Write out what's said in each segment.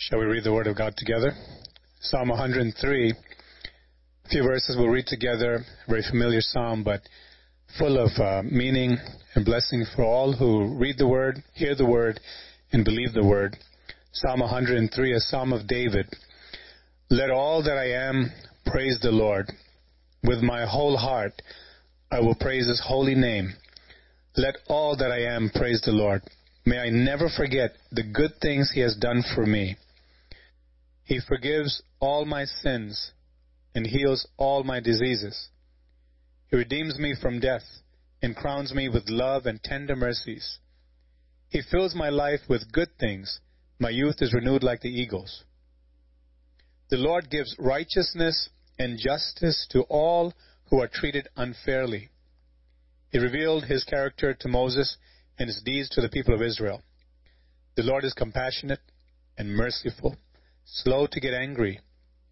Shall we read the Word of God together? Psalm 103. A few verses we'll read together. Very familiar psalm, but full of uh, meaning and blessing for all who read the Word, hear the Word, and believe the Word. Psalm 103, a psalm of David. Let all that I am praise the Lord. With my whole heart I will praise His holy name. Let all that I am praise the Lord. May I never forget the good things He has done for me. He forgives all my sins and heals all my diseases. He redeems me from death and crowns me with love and tender mercies. He fills my life with good things. My youth is renewed like the eagles. The Lord gives righteousness and justice to all who are treated unfairly. He revealed his character to Moses and his deeds to the people of Israel. The Lord is compassionate and merciful, slow to get angry,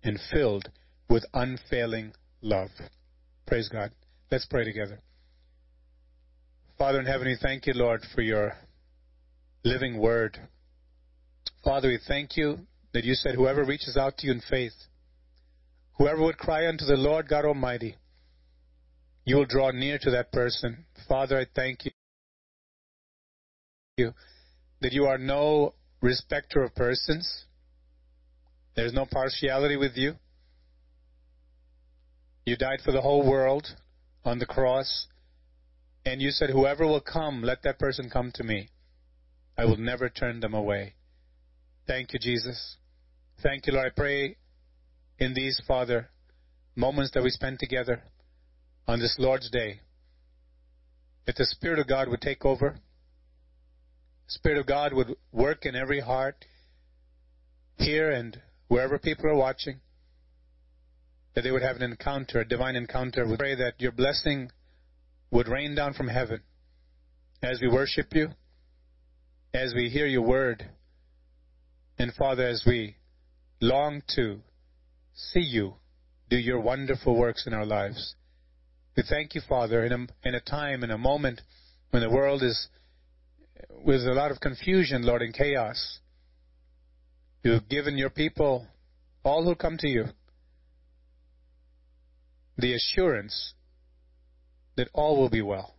and filled with unfailing love. Praise God. Let's pray together. Father in heaven, we thank you, Lord, for your living word. Father, we thank you that you said, Whoever reaches out to you in faith, whoever would cry unto the Lord God Almighty, you will draw near to that person. Father, I thank you that you are no respecter of persons. There's no partiality with you. You died for the whole world on the cross, and you said, Whoever will come, let that person come to me. I will never turn them away. Thank you, Jesus. Thank you, Lord. I pray in these, Father, moments that we spend together on this Lord's Day, that the Spirit of God would take over. The Spirit of God would work in every heart, here and wherever people are watching, that they would have an encounter, a divine encounter. We pray that your blessing would rain down from heaven as we worship you, as we hear your word, and Father, as we long to see you do your wonderful works in our lives. We thank you, Father, in a, in a time, in a moment when the world is with a lot of confusion, Lord, and chaos. You have given your people, all who come to you, the assurance that all will be well.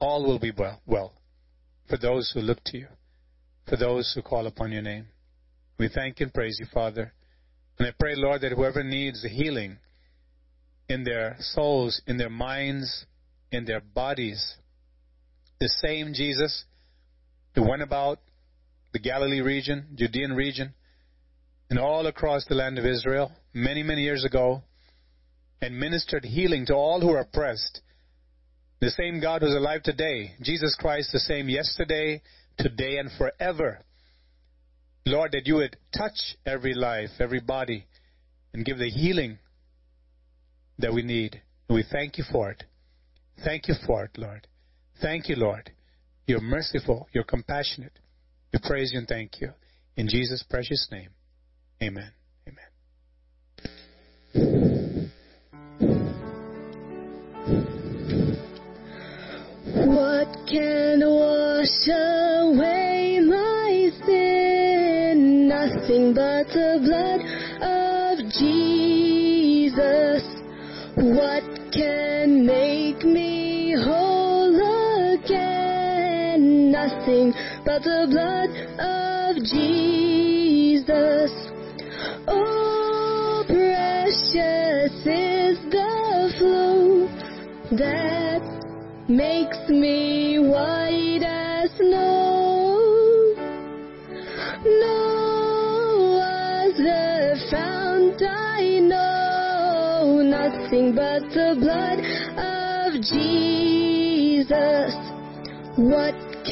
All will be well, well for those who look to you, for those who call upon your name. We thank and praise you, Father. And I pray, Lord, that whoever needs the healing in their souls, in their minds, in their bodies, the same Jesus who went about the Galilee region, Judean region, and all across the land of Israel many, many years ago, and ministered healing to all who were oppressed. The same God who's alive today, Jesus Christ, the same yesterday, today, and forever. Lord, that you would touch every life, every body, and give the healing that we need. And we thank you for it. Thank you for it, Lord. Thank you, Lord. You're merciful. You're compassionate. We praise you and thank you. In Jesus' precious name. Amen. Amen. What can wash away my sin? Nothing but the blood of Jesus. What can make me whole again? Nothing but the blood of Jesus. Oh, precious is the flow that makes me white as snow. No other fount I know, nothing but the blood of Jesus. What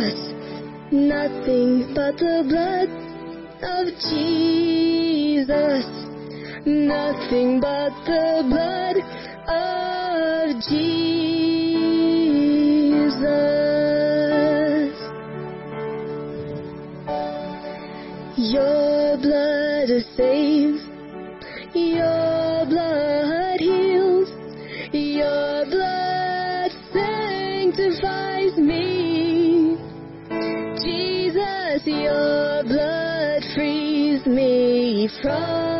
us nothing but the blood of Jesus. Nothing but the blood of Jesus. from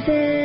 I've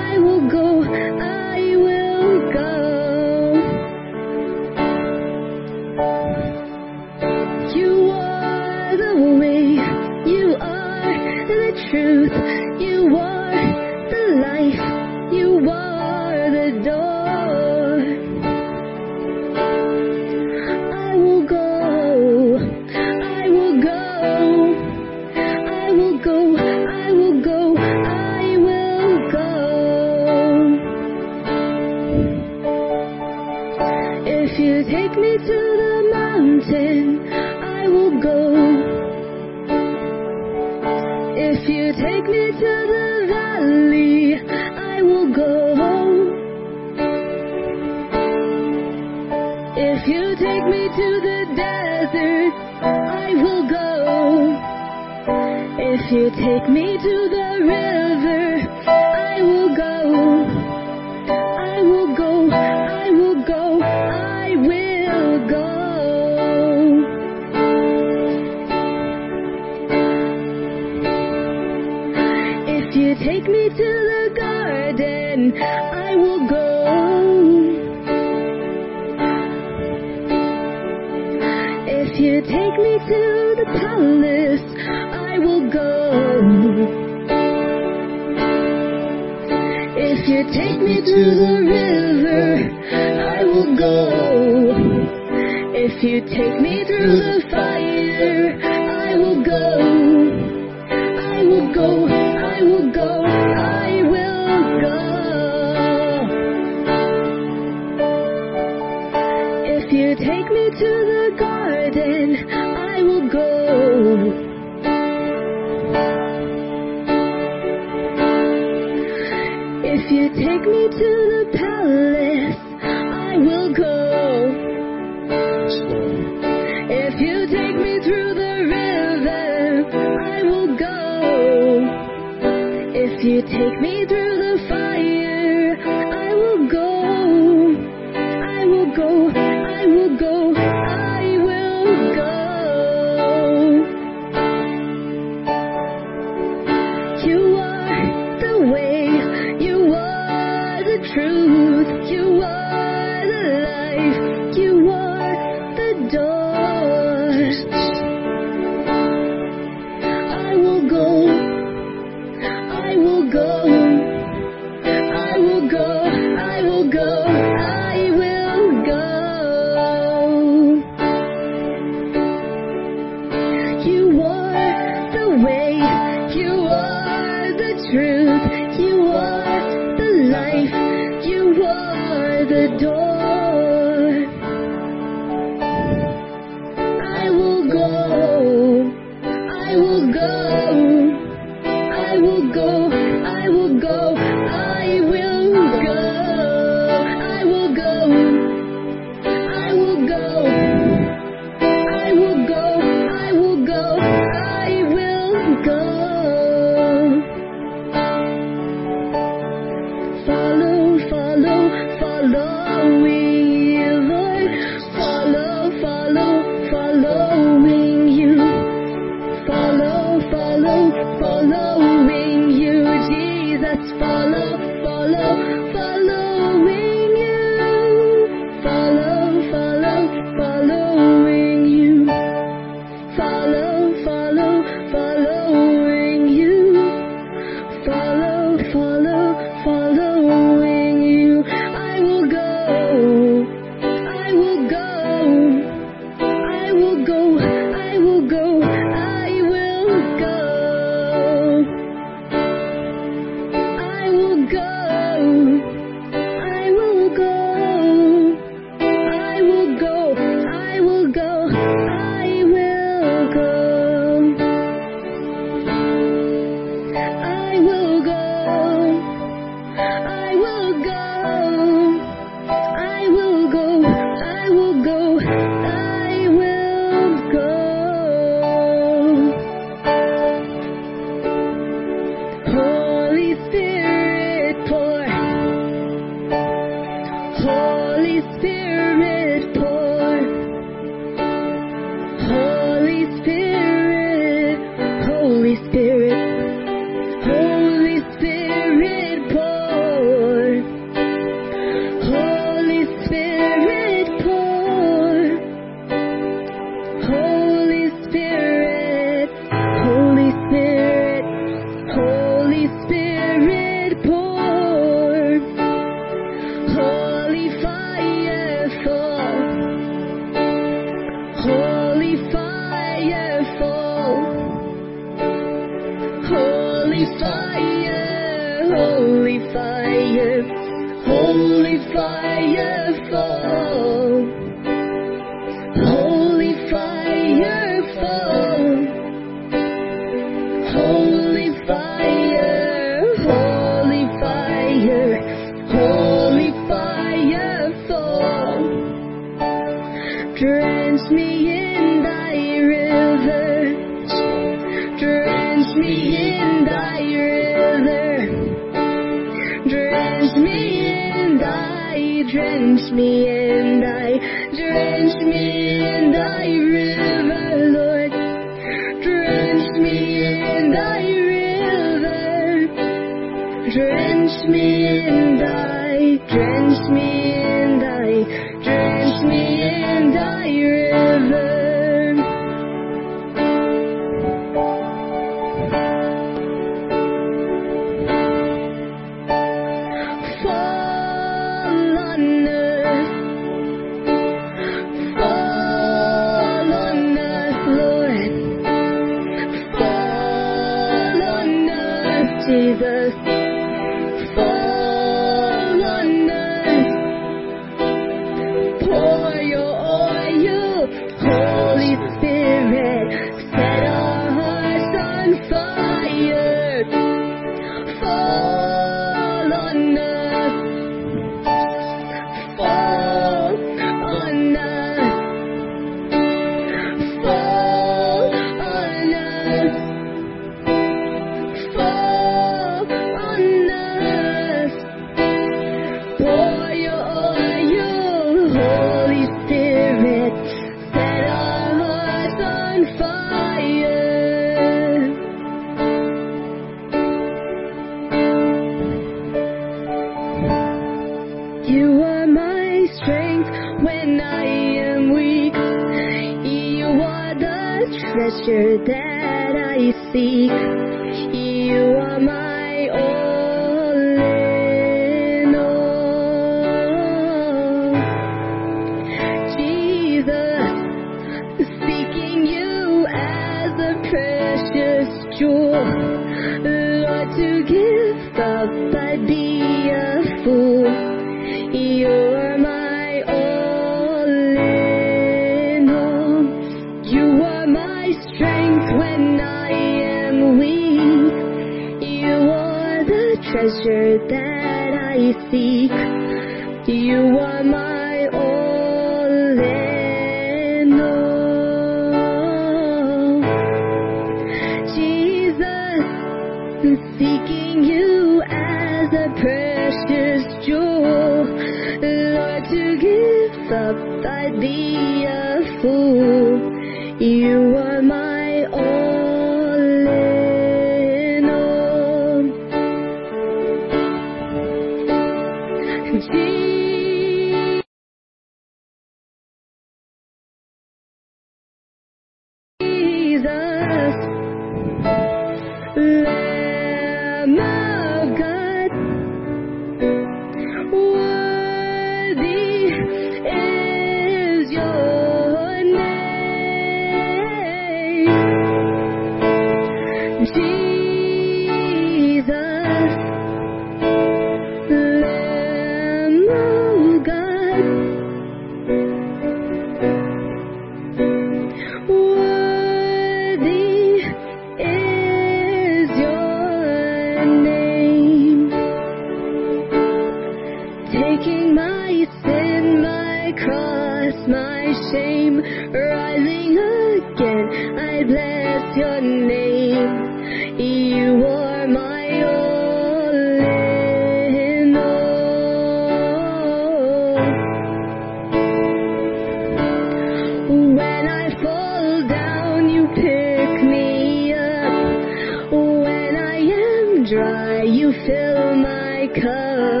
fill my cup.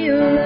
you.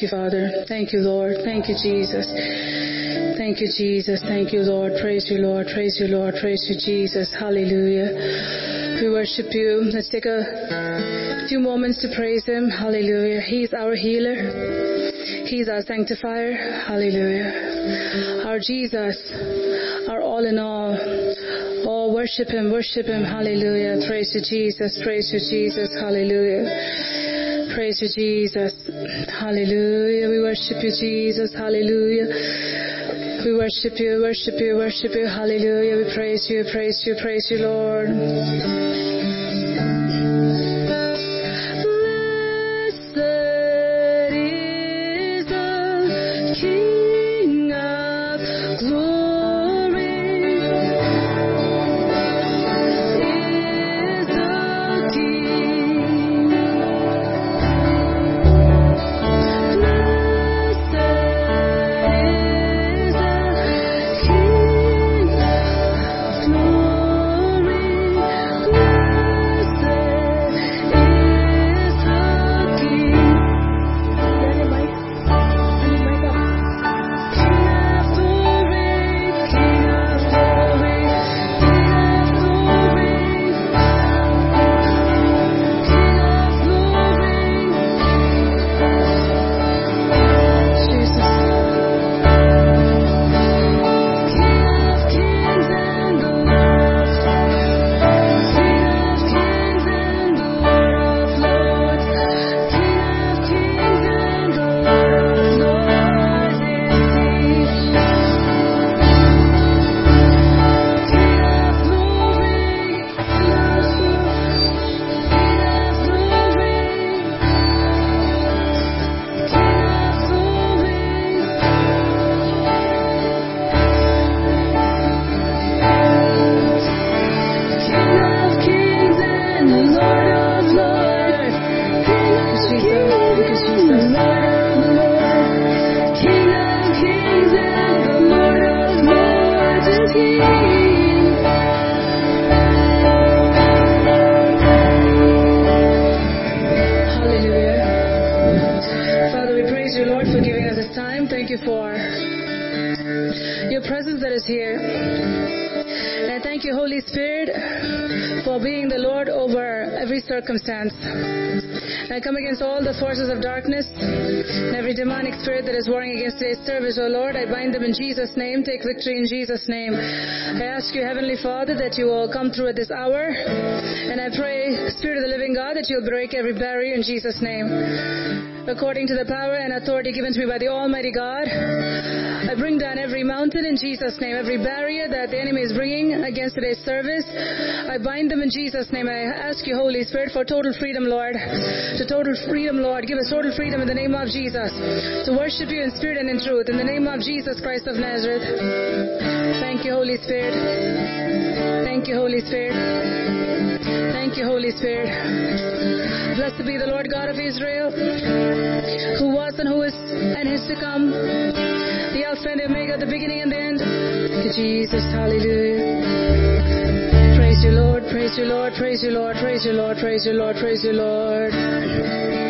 Thank you, Father. Thank you, Lord. Thank you, Jesus. Thank you, Jesus. Thank you, Lord. Praise you, Lord. Praise you, Lord. Praise you, Jesus. Hallelujah. We worship you. Let's take a few moments to praise Him. Hallelujah. He's our healer. He's our sanctifier. Hallelujah. Our Jesus. Our all in all. Oh, worship Him. Worship Him. Hallelujah. Praise you, Jesus. Praise you, Jesus. Hallelujah. Praise you, Jesus. Hallelujah. We worship you, Jesus. Hallelujah. We worship you, worship you, worship you. Hallelujah. We praise you, praise you, praise you, Lord. That you will come through at this hour. And I pray, Spirit of the living God, that you'll break every barrier in Jesus' name. According to the power and authority given to me by the Almighty God, I bring down every mountain in Jesus' name, every barrier that the enemy is bringing against today's service. I bind them in Jesus' name. I ask you, Holy Spirit, for total freedom, Lord. To total freedom, Lord. Give us total freedom in the name of Jesus. To worship you in spirit and in truth. In the name of Jesus Christ of Nazareth. Thank you, Holy Spirit. Thank you, Holy Spirit. Thank you, Holy Spirit. Blessed be the Lord God of Israel, who was and who is and is to come, the Alpha and the Omega, the beginning and the end. Thank you, Jesus. Hallelujah. Praise you, Lord. Praise you, Lord. Praise you, Lord. Praise you, Lord. Praise you, Lord. Praise you, Lord.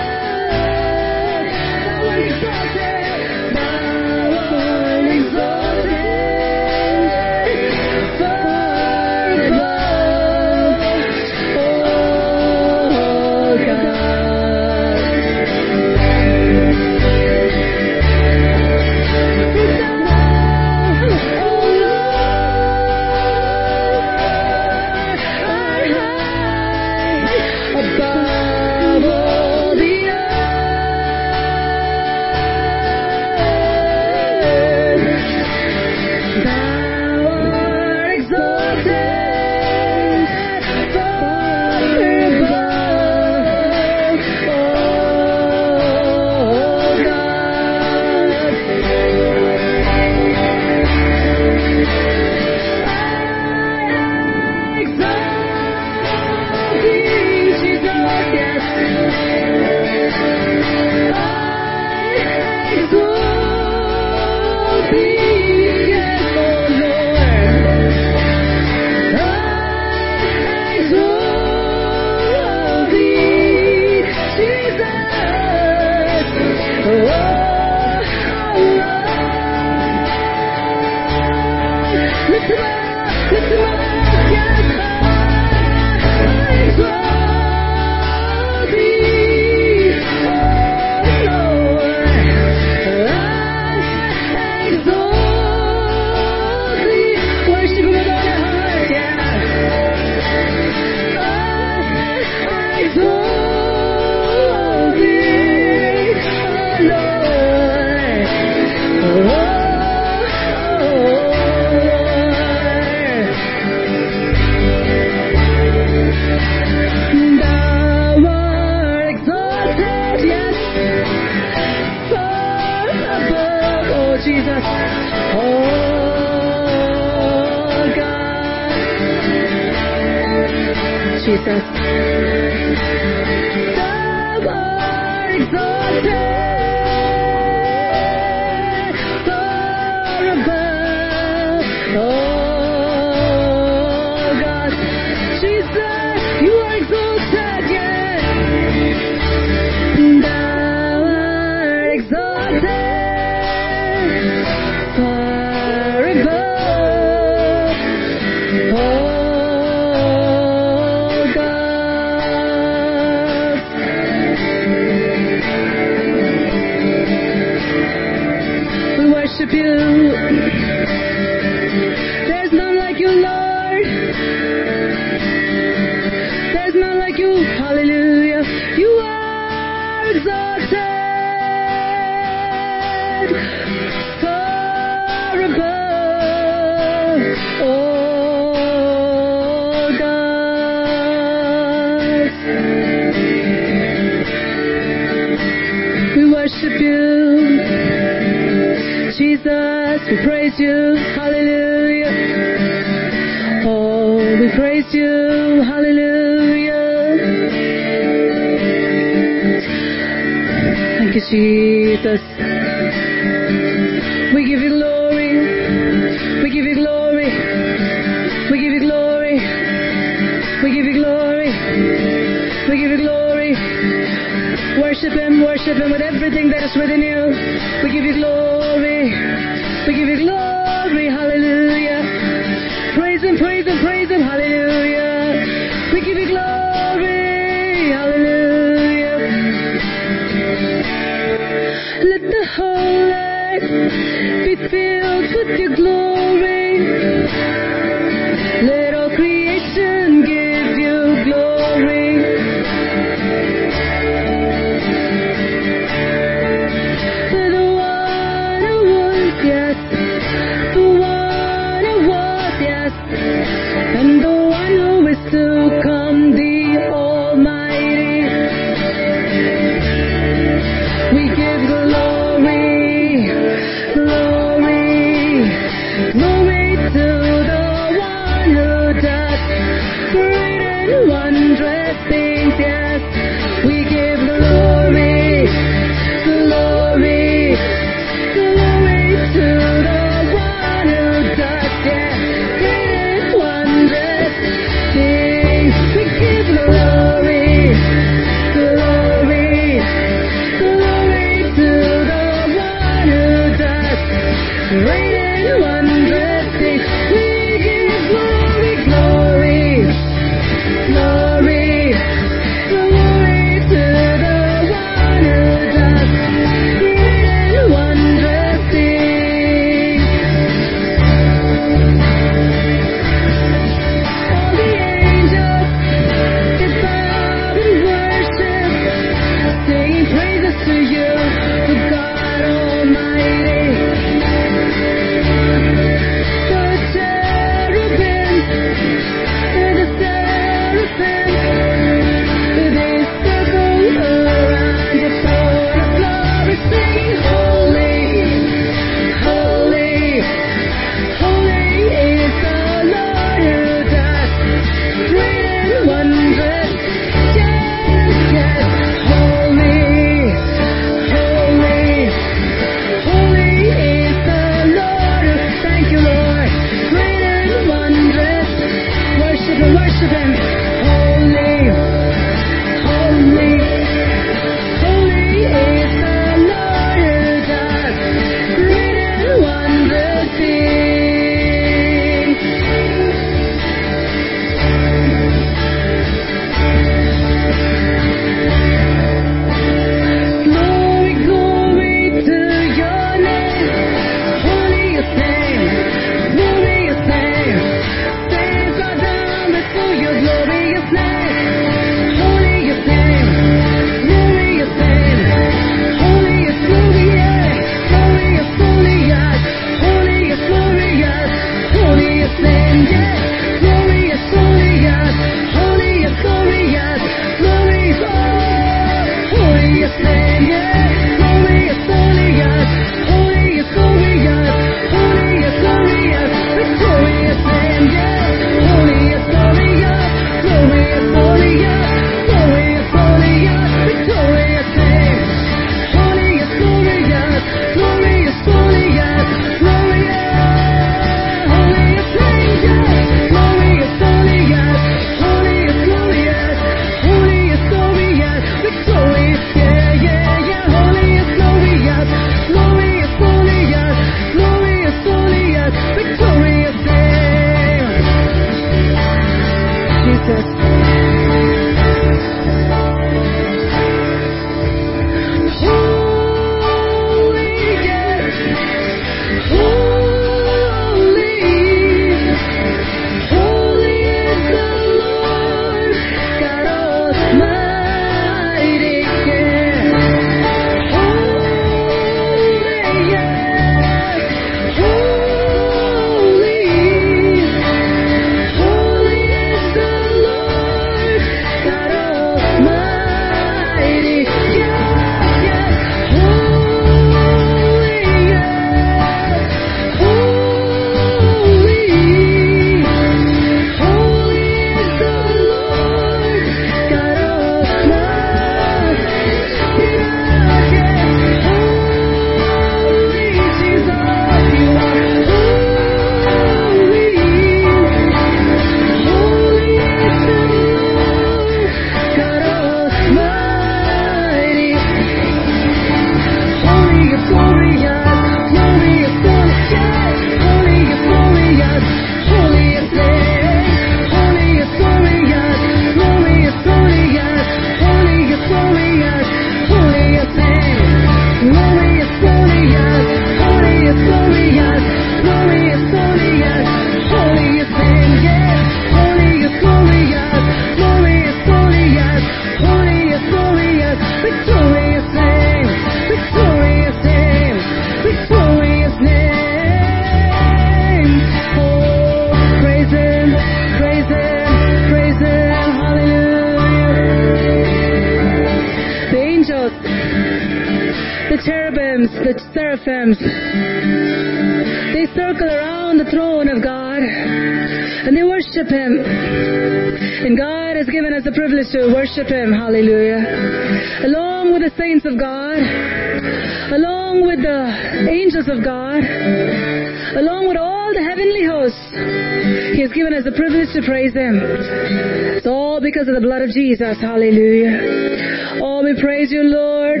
Jesus. Hallelujah. Oh, we praise you, Lord.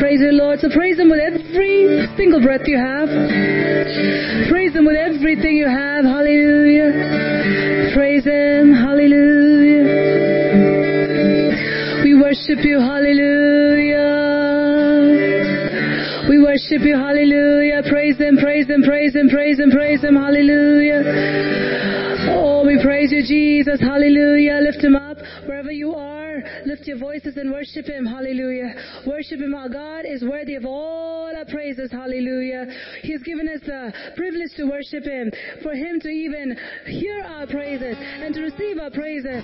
Praise you, Lord. So praise Him with every single breath you have. Praise Him with everything you have. Hallelujah. Praise Him. Hallelujah. We worship you. Hallelujah. We worship you. Hallelujah. Praise Him. Praise Him. Praise Him. Praise Him. Praise Him. Hallelujah. Oh, we praise you, Jesus. Hallelujah. Lift Him up wherever you are. Lift your voices and worship Him. Hallelujah. Worship Him. Our God is worthy of all our praises. Hallelujah. He's given us the privilege to worship Him, for Him to even hear our praises and to receive our praises.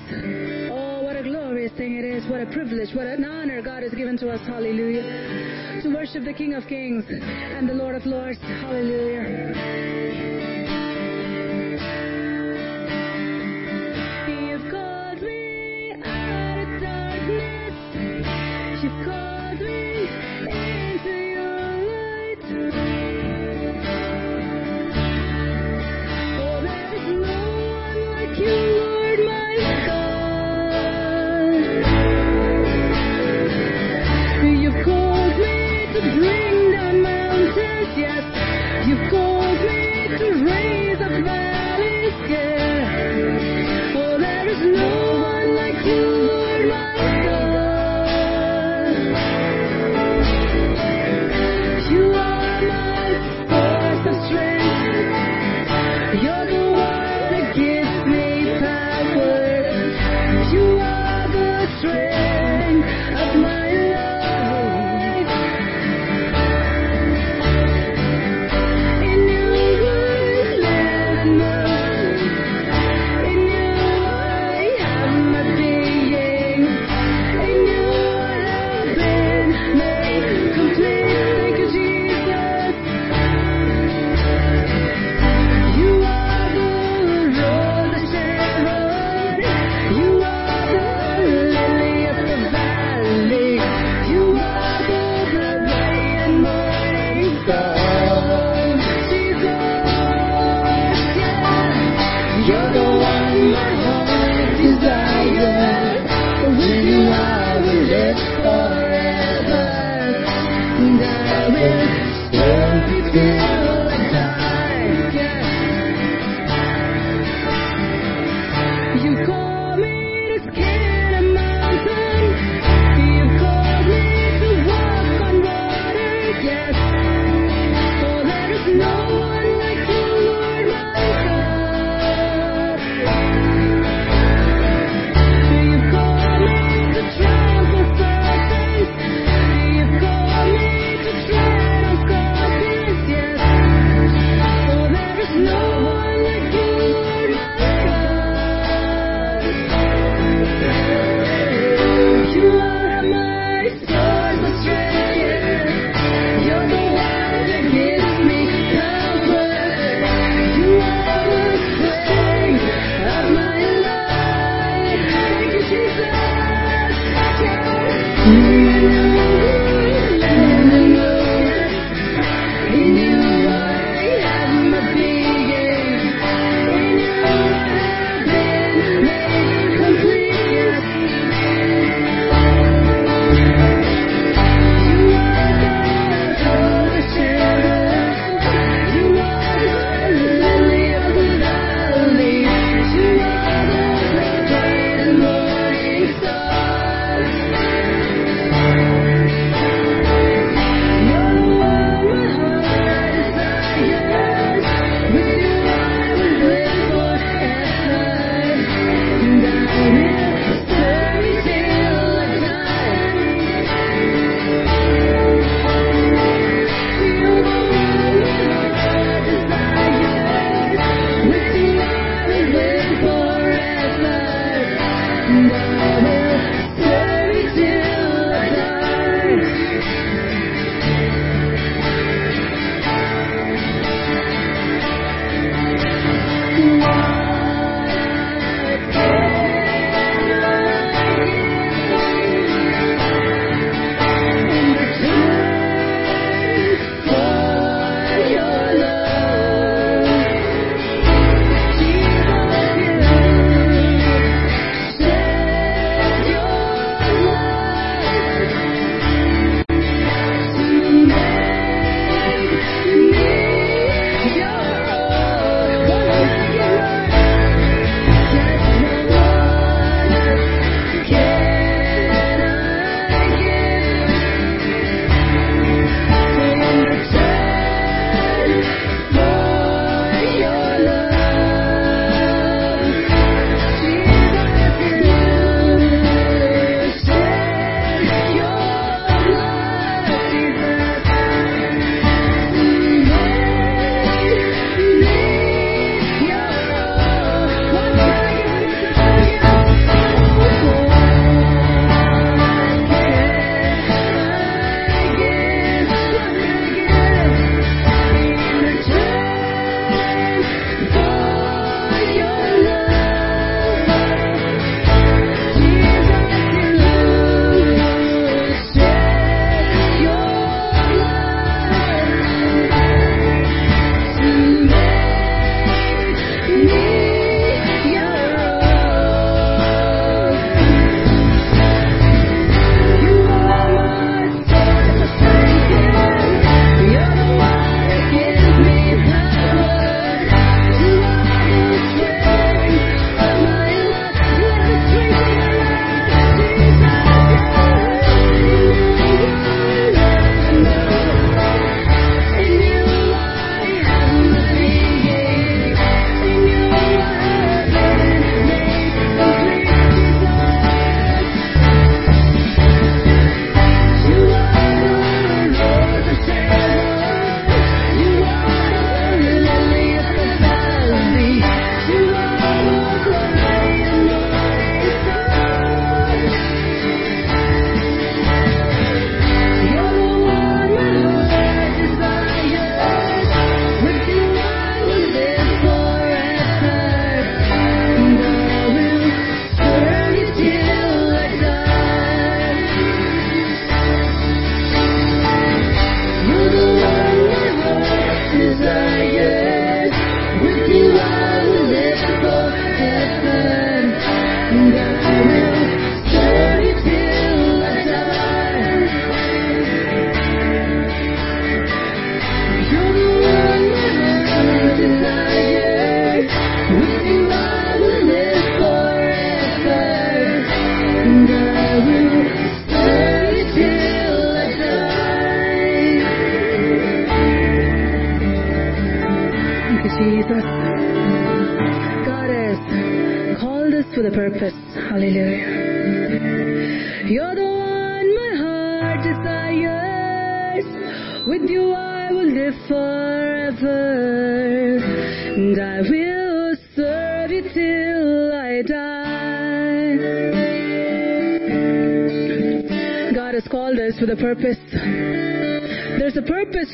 Oh, what a glorious thing it is. What a privilege. What an honor God has given to us. Hallelujah. To worship the King of Kings and the Lord of Lords. Hallelujah. Bring down mountains, yes. You've called me to with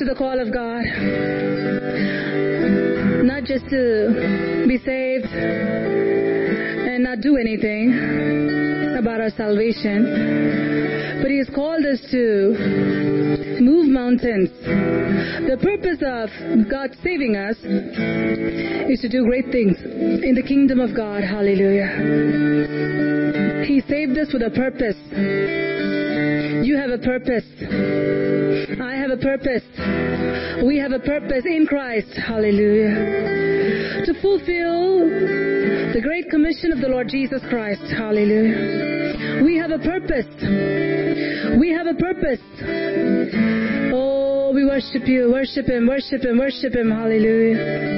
to the call of God. Not just to be saved and not do anything about our salvation, but He has called us to move mountains. The purpose of God saving us is to do great things in the kingdom of God. Hallelujah. He saved us with a purpose. You have a purpose. I have a purpose. Purpose in Christ. Hallelujah. To fulfill the great commission of the Lord Jesus Christ. Hallelujah. We have a purpose. We have a purpose. Oh, we worship you. Worship Him. Worship Him. Worship Him. Hallelujah.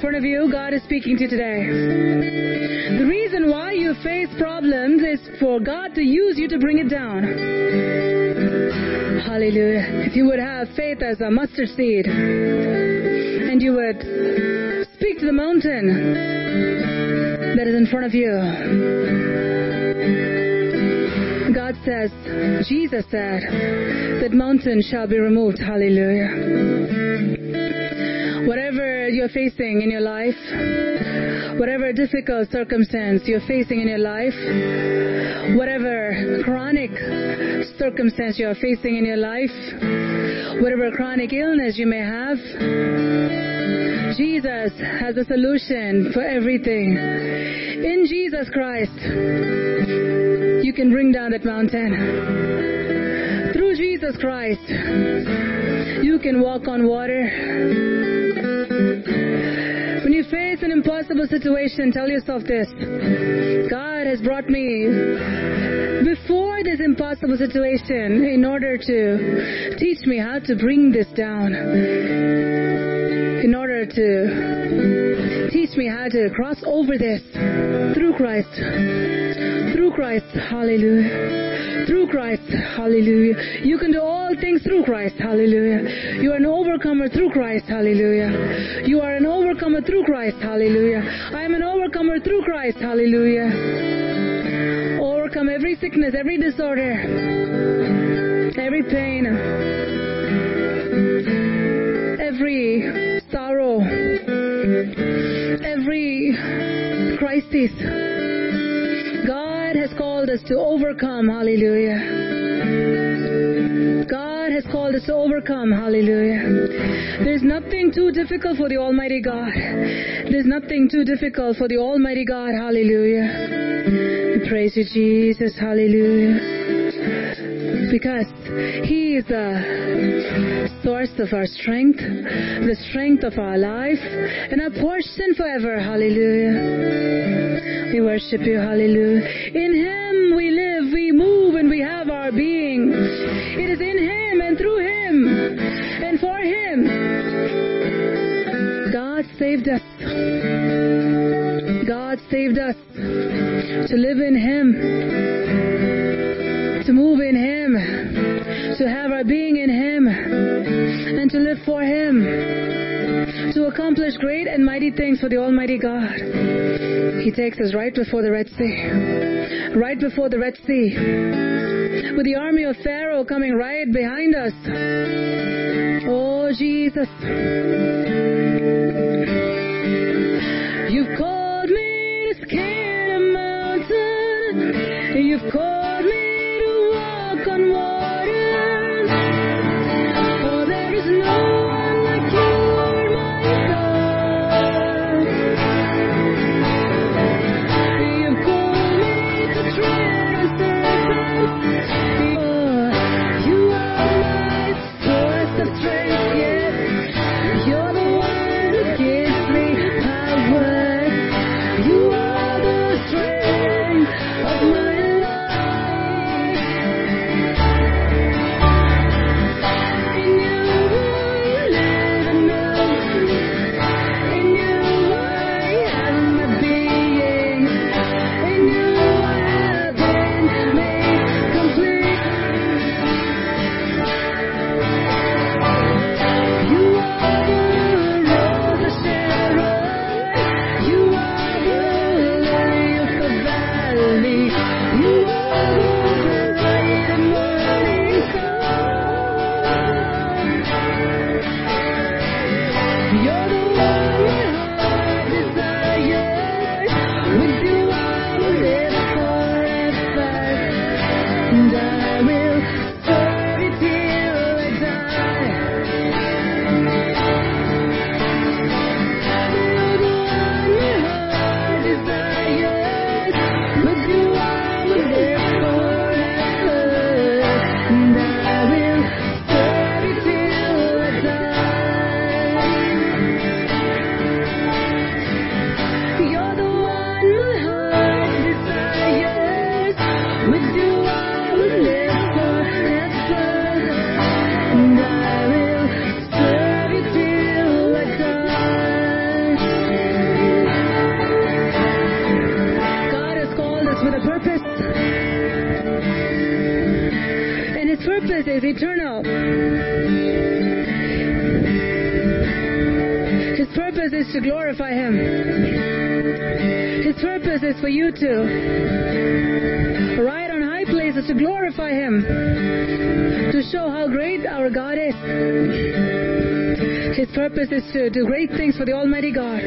Front of you, God is speaking to you today. The reason why you face problems is for God to use you to bring it down. Hallelujah. If you would have faith as a mustard seed and you would speak to the mountain that is in front of you. God says, Jesus said, that mountain shall be removed. Hallelujah. Whatever you're facing in your life, whatever difficult circumstance you're facing in your life, whatever chronic circumstance you're facing in your life, whatever chronic illness you may have, Jesus has a solution for everything. In Jesus Christ, you can bring down that mountain. Through Jesus Christ, you can walk on water. When you face an impossible situation, tell yourself this God has brought me before this impossible situation in order to teach me how to bring this down. In order to teach me how to cross over this through Christ. Through Christ. Hallelujah. Through Christ. Hallelujah. You can do all things through Christ. Hallelujah. You are an overcomer through Christ. Hallelujah. You are an overcomer through Christ. Hallelujah. I am an overcomer through Christ. Hallelujah. Overcome every sickness, every disorder, every pain, every sorrow, every crisis. To overcome. Hallelujah. God has called us to overcome. Hallelujah. There's nothing too difficult for the Almighty God. There's nothing too difficult for the Almighty God. Hallelujah. We praise you, Jesus. Hallelujah. Because He is the source of our strength, the strength of our life, and our portion forever. Hallelujah. We worship you. Hallelujah. In Him we live, we move, and we have our being. It is in Him and through Him and for Him. God saved us. God saved us to live in Him, to move in Him, to have our being in Him, and to live for Him, to accomplish great and mighty things for the Almighty God. He takes us right before the Red Sea, right before the Red Sea, with the army of Pharaoh coming right behind us. Oh, Jesus. to glorify Him. His purpose is for you to ride on high places to glorify Him, to show how great our God is. His purpose is to do great things for the Almighty God.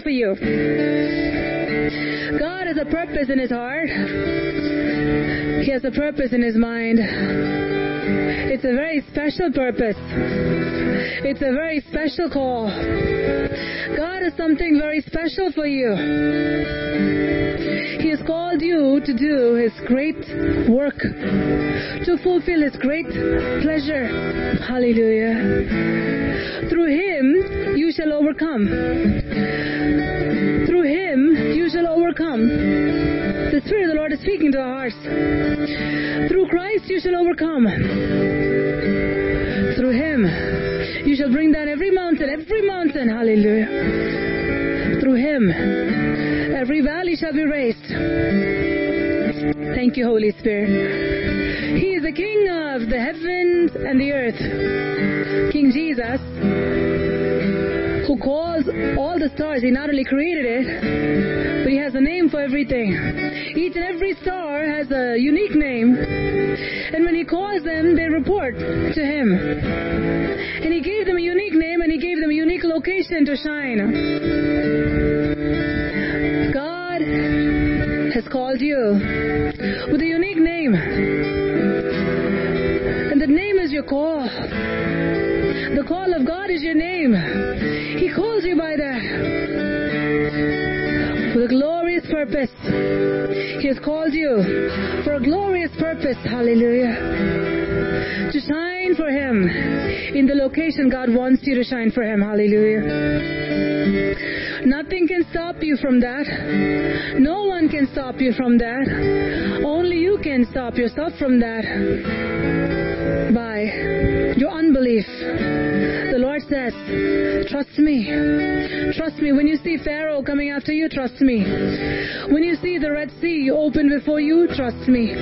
for you. God has a purpose in his heart. He has a purpose in his mind. It's a very special purpose. It's a very special call. God has something very special for you. He has called you to do His great work, to fulfill His great pleasure. Hallelujah. Through Him, you shall overcome. you, Holy Spirit. He is the King of the heavens and the earth. King Jesus, who calls all the stars, He not only created it, but He has a name for everything. Shine for Him. Hallelujah. Nothing can stop you from that. No one can stop you from that. Only you can stop yourself from that by your unbelief. The Lord says, Trust me. Trust me. When you see Pharaoh coming after you, trust me. When you see the Red Sea open before you, trust me.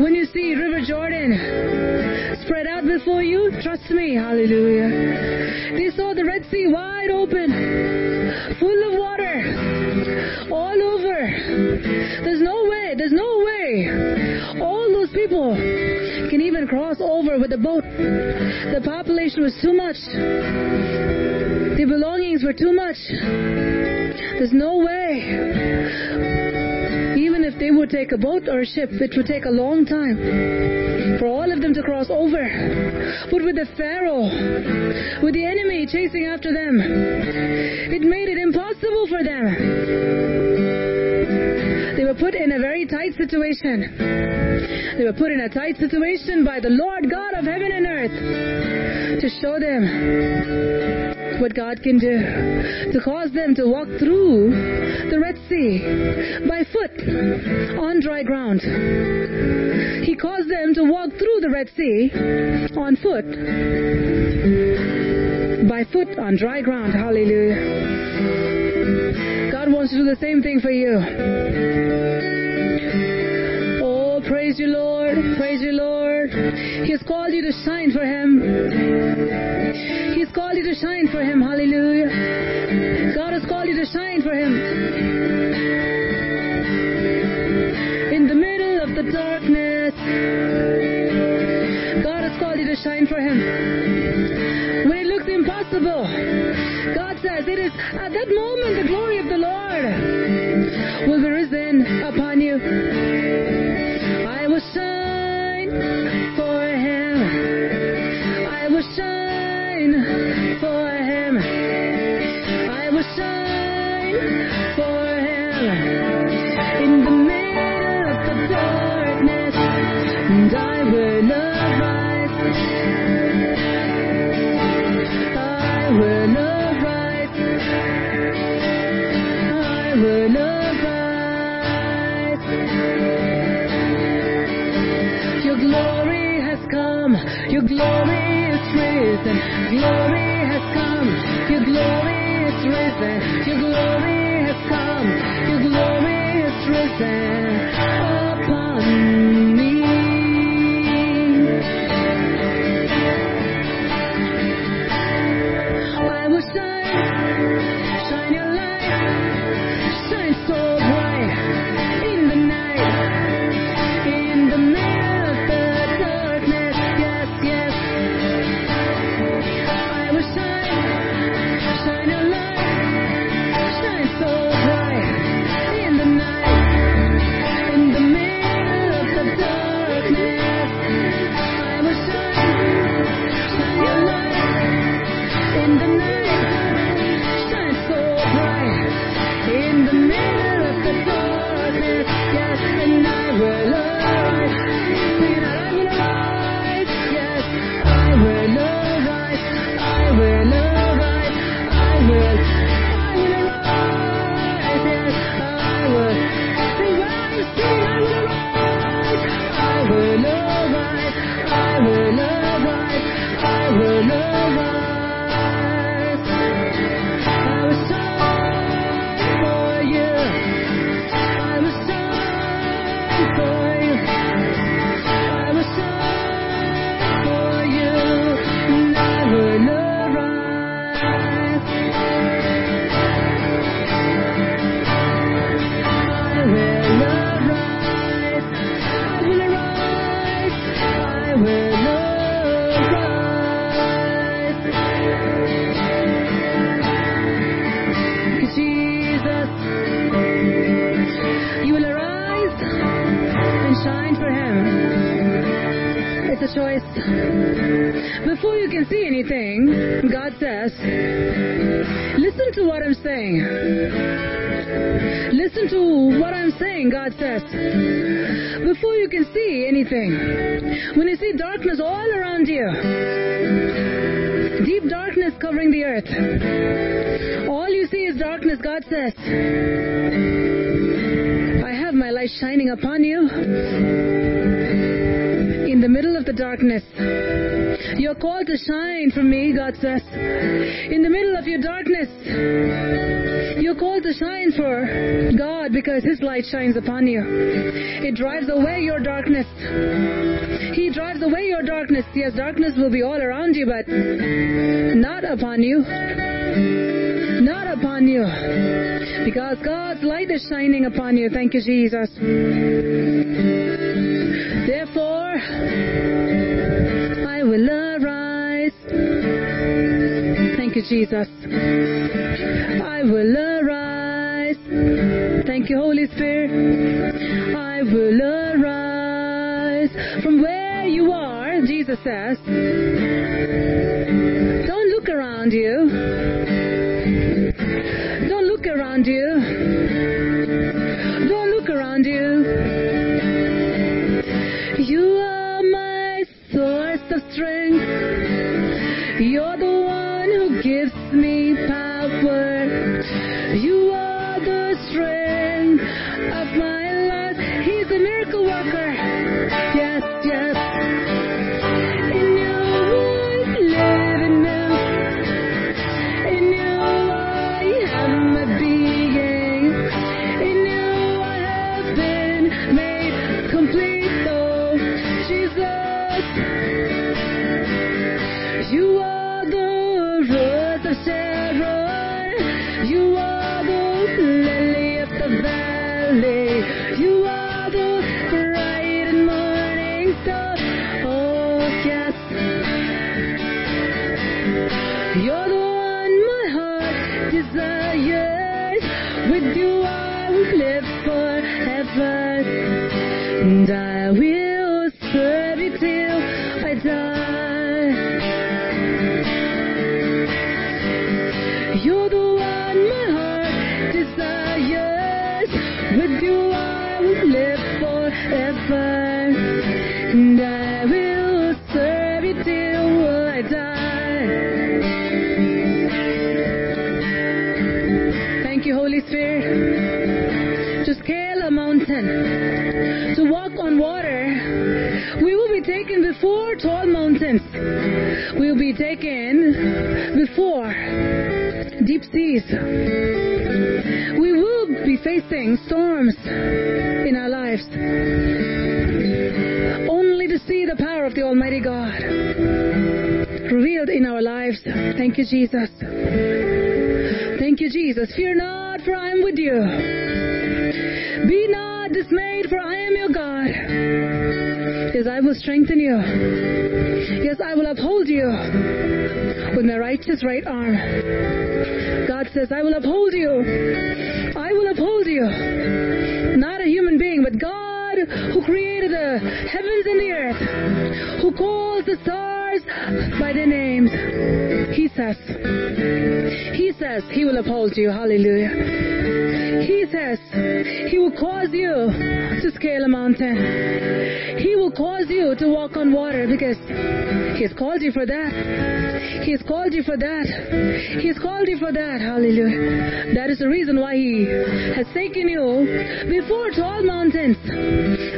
When you see River Jordan spread out before you, trust me. Hallelujah. All those people can even cross over with a boat. The population was too much. The belongings were too much. There's no way. Even if they would take a boat or a ship, it would take a long time for all of them to cross over. But with the Pharaoh, with the enemy chasing after them, it made it impossible for them. They were put in a very tight situation. They were put in a tight situation by the Lord God of heaven and earth to show them what God can do, to cause them to walk through the Red Sea by foot on dry ground. He caused them to walk through the Red Sea on foot, by foot on dry ground. Hallelujah. God wants to do the same thing for you. Oh, praise you, Lord. Praise you, Lord. He has called you to shine for Him. He's called you to shine for Him. Hallelujah. God has called you to shine for Him. In the middle of the darkness, God has called you to shine for Him. When it looks impossible, God says, It is at that moment the glory of the Lord will be risen upon you. I was shine glory is risen. Glory has come. Your glory is risen. Your glory has come. Your glory is risen when you see darkness all around you, deep darkness covering the earth, all you see is darkness, God says, I have my light shining upon you in the middle of the darkness. You're called to shine for me, God says. In the middle of your darkness, you're called to shine for God because His light shines upon you. It drives away your darkness. He drives away your darkness. Yes, darkness will be all around you, but not upon you. Not upon you. Because God's light is shining upon you. Thank you, Jesus. Therefore, I will arise. Thank you, Jesus. I will arise. Thank you, Holy Spirit. I will arise from where you are, Jesus says. Don't look around you. Don't look around you. Don't look around you. Thank you, Jesus. Thank you, Jesus. Fear not, for I am with you. Be not dismayed, for I am your God. Yes, I will strengthen you. Yes, I will uphold you with my righteous right arm. God says, I will uphold you. I will uphold you. Called you for that. He has called you for that. He's called you for that. Hallelujah. That is the reason why He has taken you before tall mountains,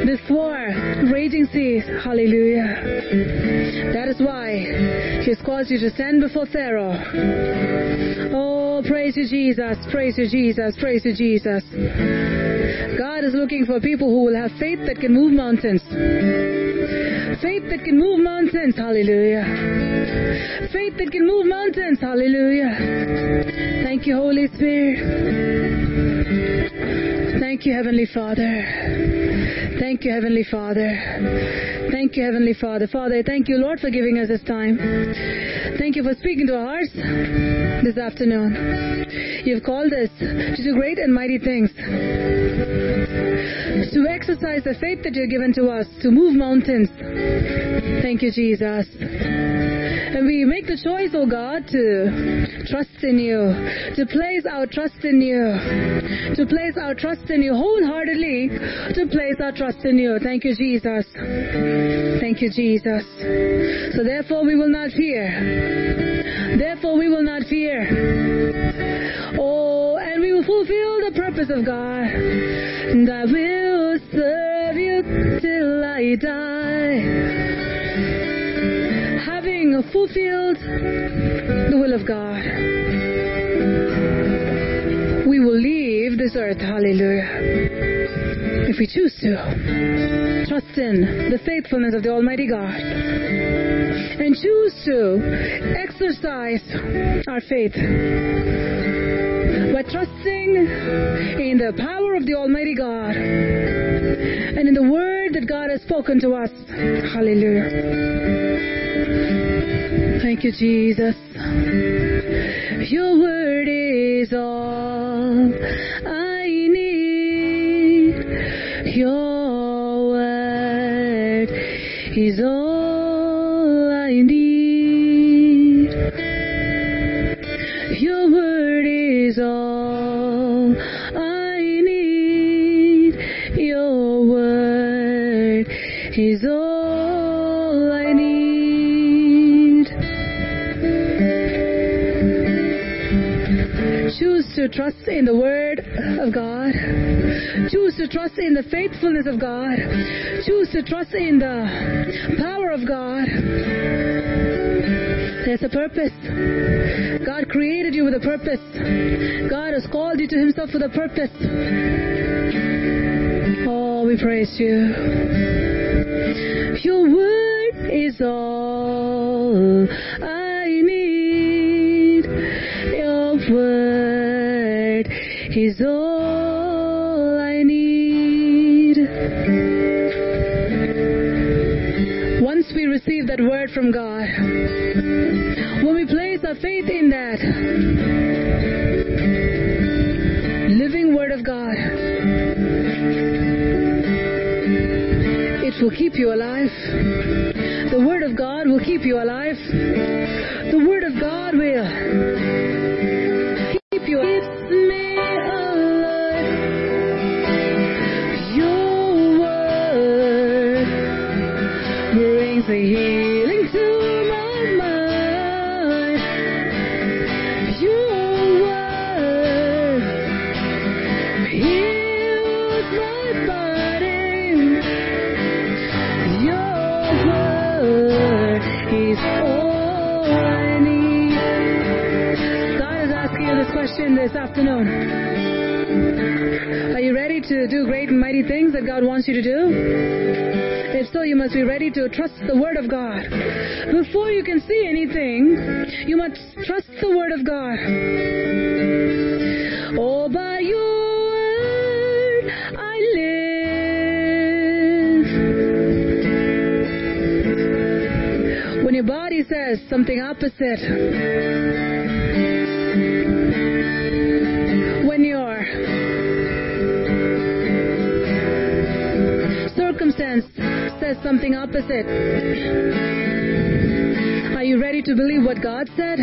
before raging seas. Hallelujah. That is why He has caused you to stand before Pharaoh. Oh, praise you, Jesus. Praise you, Jesus. Praise you, Jesus. God is looking for people who will have faith that can move mountains. Faith that can move mountains. Hallelujah. Faith that can move mountains. Hallelujah. Thank you, Holy Spirit. Thank you, Heavenly Father. Thank you, Heavenly Father. Thank you, Heavenly Father. Father, thank you, Lord, for giving us this time. Thank you for speaking to our hearts this afternoon. You've called us to do great and mighty things. To exercise the faith that you've given to us to move mountains. Thank you, Jesus. And we make the choice, oh God, to trust in you, to place our trust in you, to place our trust in you wholeheartedly, to place our trust in you. Thank you, Jesus. Thank you, Jesus. So therefore we will not fear. Therefore we will not fear. Fulfill the purpose of God. And I will serve you till I die. Having fulfilled the will of God, we will leave this earth. Hallelujah. If we choose to trust in the faithfulness of the Almighty God and choose to exercise our faith by trusting in the power of the Almighty God and in the word that God has spoken to us. Hallelujah. Thank you, Jesus. Your word is all I need. Your in the word of God. Choose to trust in the faithfulness of God. Choose to trust in the power of God. There's a purpose. God created you with a purpose. God has called you to Himself with a purpose. Oh, we praise you. Keep you alive. The word of God will keep you alive. Things that God wants you to do? If so, you must be ready to trust the Word of God. Before you can see anything, you must trust the Word of God. Oh, by your word I live. When your body says something opposite, something opposite, are you ready to believe what God said?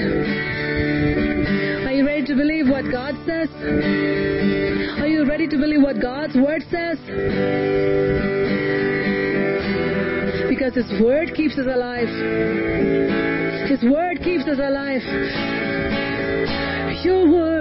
Are you ready to believe what God says? Are you ready to believe what God's word says? Because His word keeps us alive. His word keeps us alive. Your word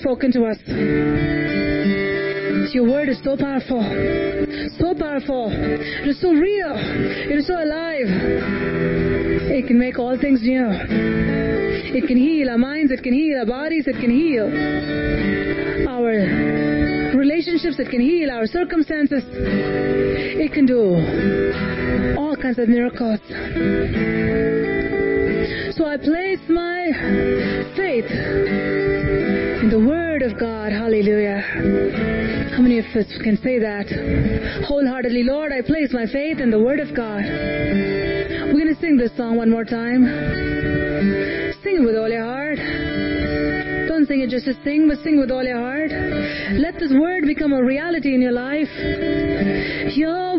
spoken to us. Your word is so powerful, so powerful. It is so real. It is so alive. It can make all things new. It can heal our minds. It can heal our bodies. It can heal our relationships. It can heal our circumstances. It can do all kinds of miracles. So I place my faith in the Word of God. Hallelujah. How many of us can say that? Wholeheartedly, Lord, I place my faith in the Word of God. We're going to sing this song one more time. Sing it with all your heart. Don't sing it just to sing, but sing with all your heart. Let this word become a reality in your life. Your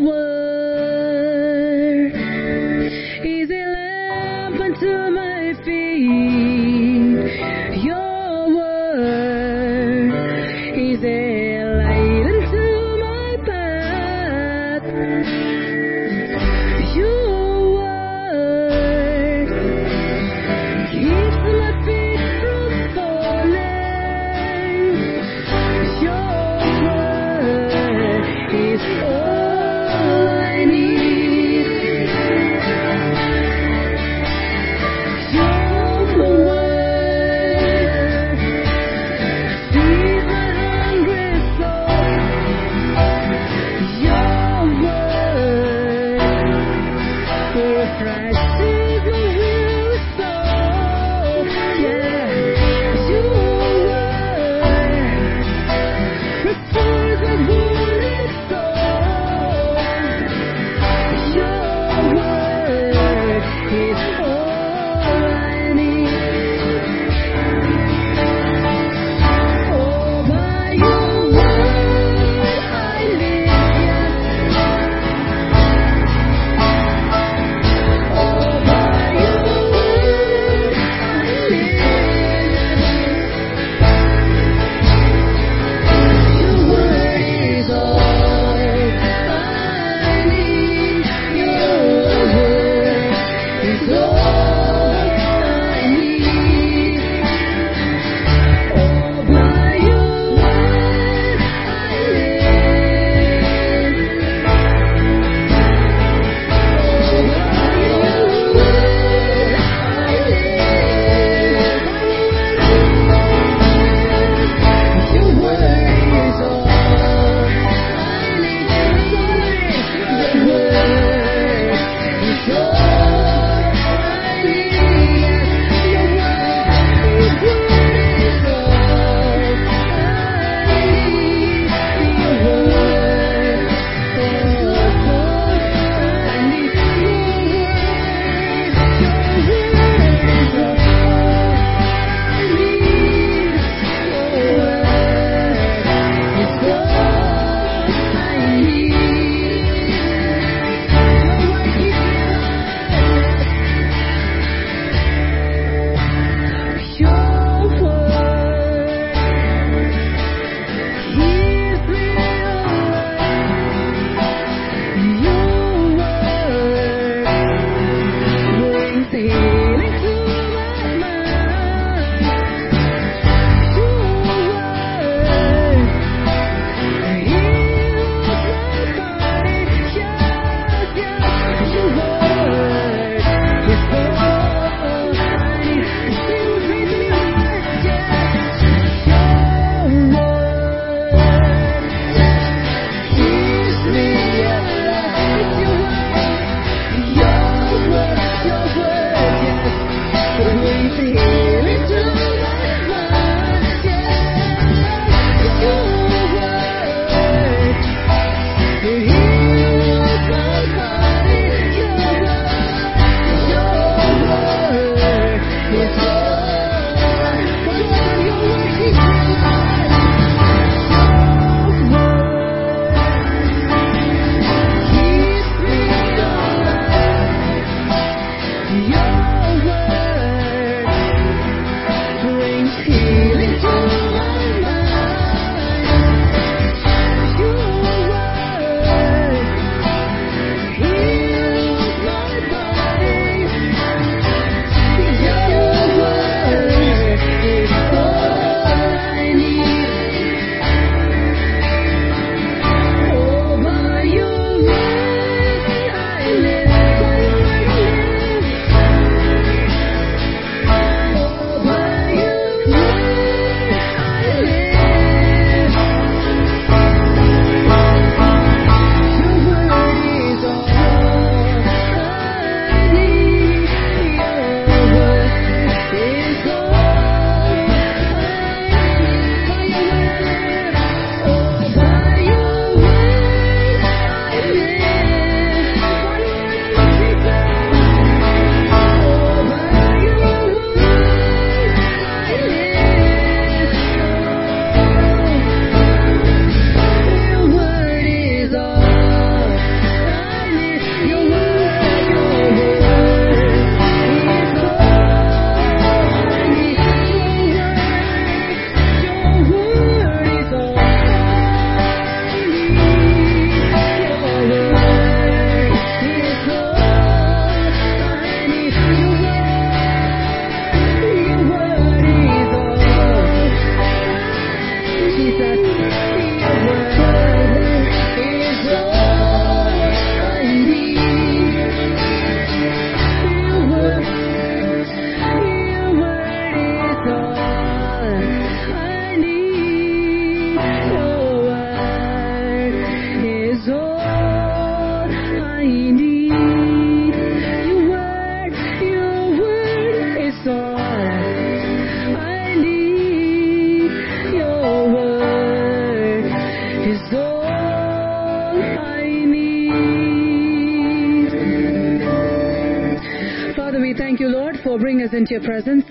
into your presence.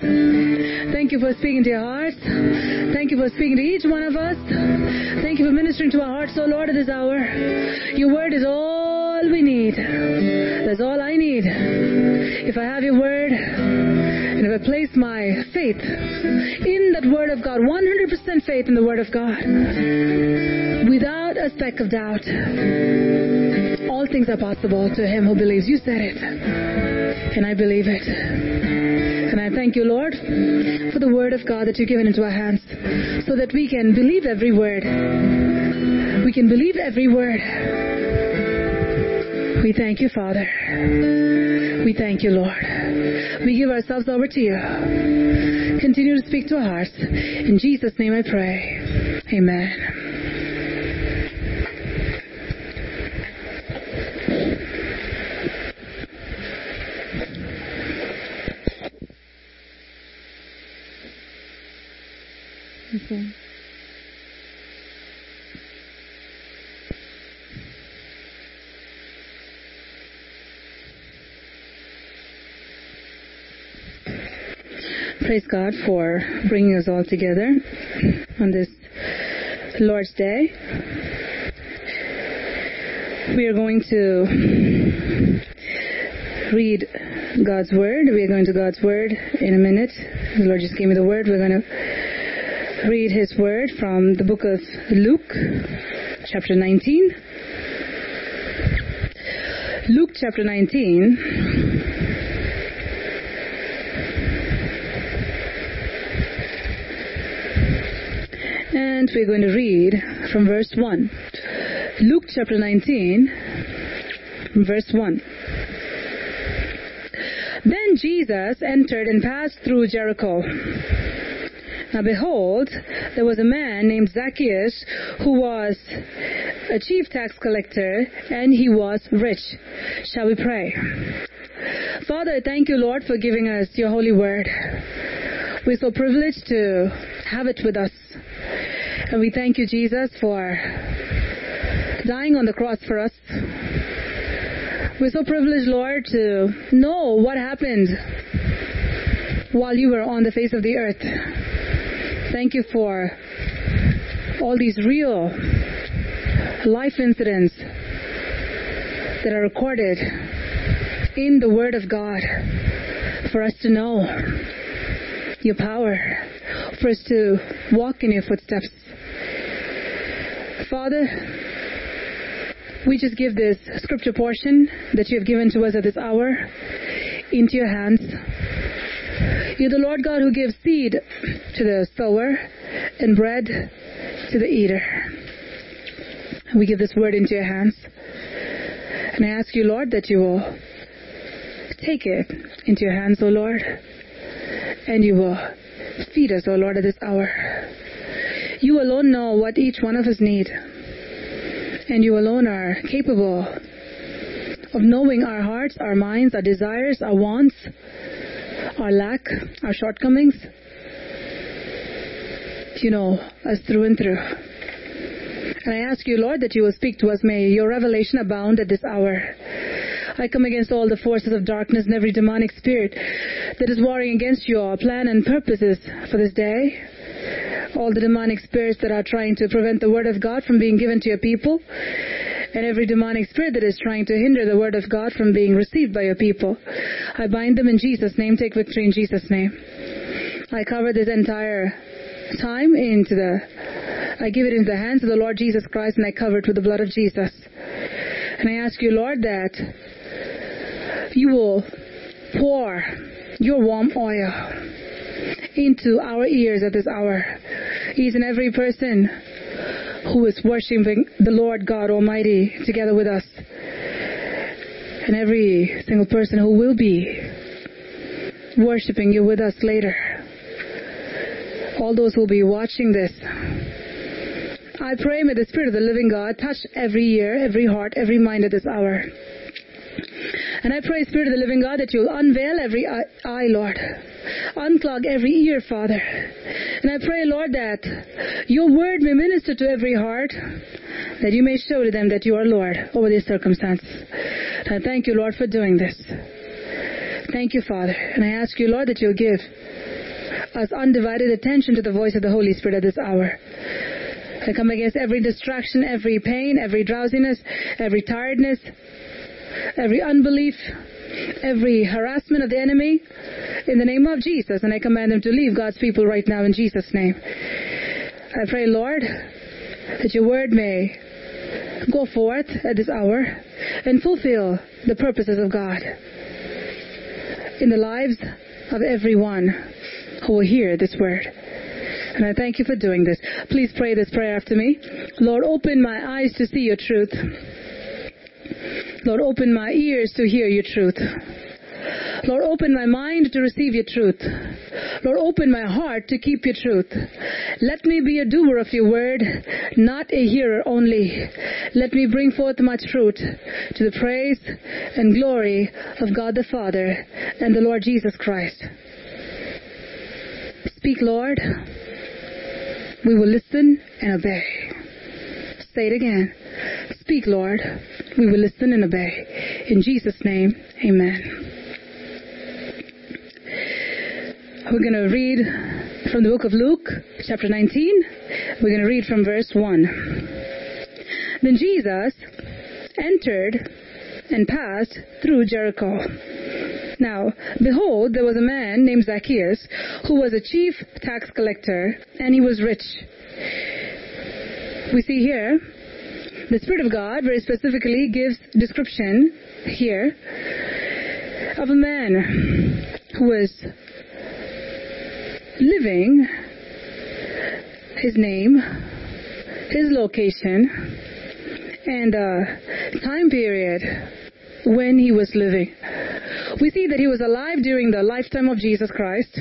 Thank you for speaking to your hearts. Thank you for speaking to each one of us. Thank you for ministering to our hearts, oh Lord, at this hour. Your word is all we need. That's all I need. If I have your word, and if I place my faith in that word of God, 100% faith in the word of God, without a speck of doubt, all things are possible to him who believes. You said it. And I believe it. And I thank you, Lord, for the word of God that you've given into our hands so that we can believe every word. We can believe every word. We thank you, Father. We thank you, Lord. We give ourselves over to you. Continue to speak to our hearts. In Jesus' name I pray. Amen. Praise God for bringing us all together on this Lord's Day. We are going to read God's Word. We are going to God's Word in a minute. The Lord just gave me the Word. We're going to read His Word from the book of Luke, chapter 19. Luke chapter 19. And we're going to read from verse 1. Luke chapter 19, verse 1. Then Jesus entered and passed through Jericho. Now behold, there was a man named Zacchaeus who was a chief tax collector and he was rich. Shall we pray? Father, thank you, Lord, for giving us your holy word. We're so privileged to have it with us. And we thank you, Jesus, for dying on the cross for us. We're so privileged, Lord, to know what happened while you were on the face of the earth. Thank you for all these real life incidents that are recorded in the Word of God for us to know your power, for us to walk in your footsteps. Father, we just give this scripture portion that you have given to us at this hour into your hands. You're the Lord God who gives seed to the sower and bread to the eater. We give this word into your hands. And I ask you, Lord, that you will take it into your hands, O Lord, and you will feed us, O Lord, at this hour. You alone know what each one of us need. And you alone are capable of knowing our hearts, our minds, our desires, our wants, our lack, our shortcomings. You know us through and through. And I ask you, Lord, that you will speak to us. May your revelation abound at this hour. I come against all the forces of darkness and every demonic spirit that is warring against your plan and purposes for this day. All the demonic spirits that are trying to prevent the word of God from being given to your people. And every demonic spirit that is trying to hinder the word of God from being received by your people. I bind them in Jesus' name. Take victory in Jesus' name. I cover this entire time into the I give it into the hands of the Lord Jesus Christ and I cover it with the blood of Jesus. And I ask you, Lord, that you will pour your warm oil into our ears at this hour. Each and every person who is worshiping the Lord God Almighty together with us. And every single person who will be worshiping you with us later. All those who will be watching this. I pray may the Spirit of the living God touch every ear, every heart, every mind at this hour. And I pray, Spirit of the living God, that you'll unveil every eye, Lord. Unclog every ear, Father. And I pray, Lord, that your word may minister to every heart, that you may show to them that you are Lord over this circumstance. I thank you, Lord, for doing this. Thank you, Father. And I ask you, Lord, that you'll give us undivided attention to the voice of the Holy Spirit at this hour. I come against every distraction, every pain, every drowsiness, every tiredness, every unbelief, every harassment of the enemy in the name of Jesus. And I command them to leave God's people right now in Jesus' name. I pray, Lord, that your word may go forth at this hour and fulfill the purposes of God in the lives of everyone who will hear this word. And I thank you for doing this. Please pray this prayer after me. Lord, open my eyes to see your truth. Lord, open my ears to hear your truth. Lord, open my mind to receive your truth. Lord, open my heart to keep your truth. Let me be a doer of your word, not a hearer only. Let me bring forth much fruit to the praise and glory of God the Father and the Lord Jesus Christ. Speak, Lord. We will listen and obey. Say it again. Speak, Lord. We will listen and obey. In Jesus' name, amen. We're going to read from the book of Luke, chapter 19. We're going to read from verse 1. Then Jesus entered and passed through Jericho. Now, behold, there was a man named Zacchaeus who was a chief tax collector, and he was rich. We see here the Spirit of God very specifically gives description here of a man who was living, his name, his location, and uh, time period when he was living. We see that he was alive during the lifetime of Jesus Christ,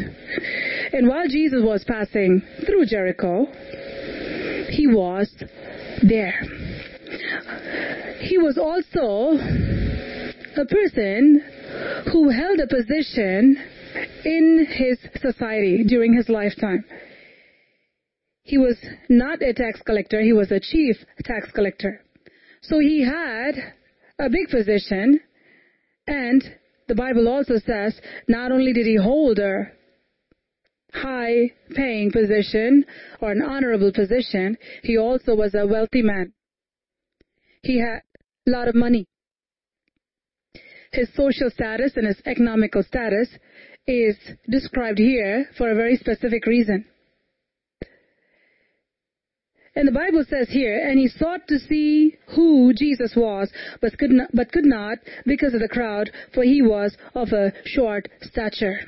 and while Jesus was passing through Jericho, he was there. He was also a person who held a position in his society during his lifetime. He was not a tax collector, he was a chief tax collector. So he had a big position, and the Bible also says not only did he hold a high paying position or an honorable position, he also was a wealthy man. He had a lot of money. His social status and his economical status is described here for a very specific reason. And the Bible says here, and he sought to see who Jesus was, but could not, but could not because of the crowd, for he was of a short stature.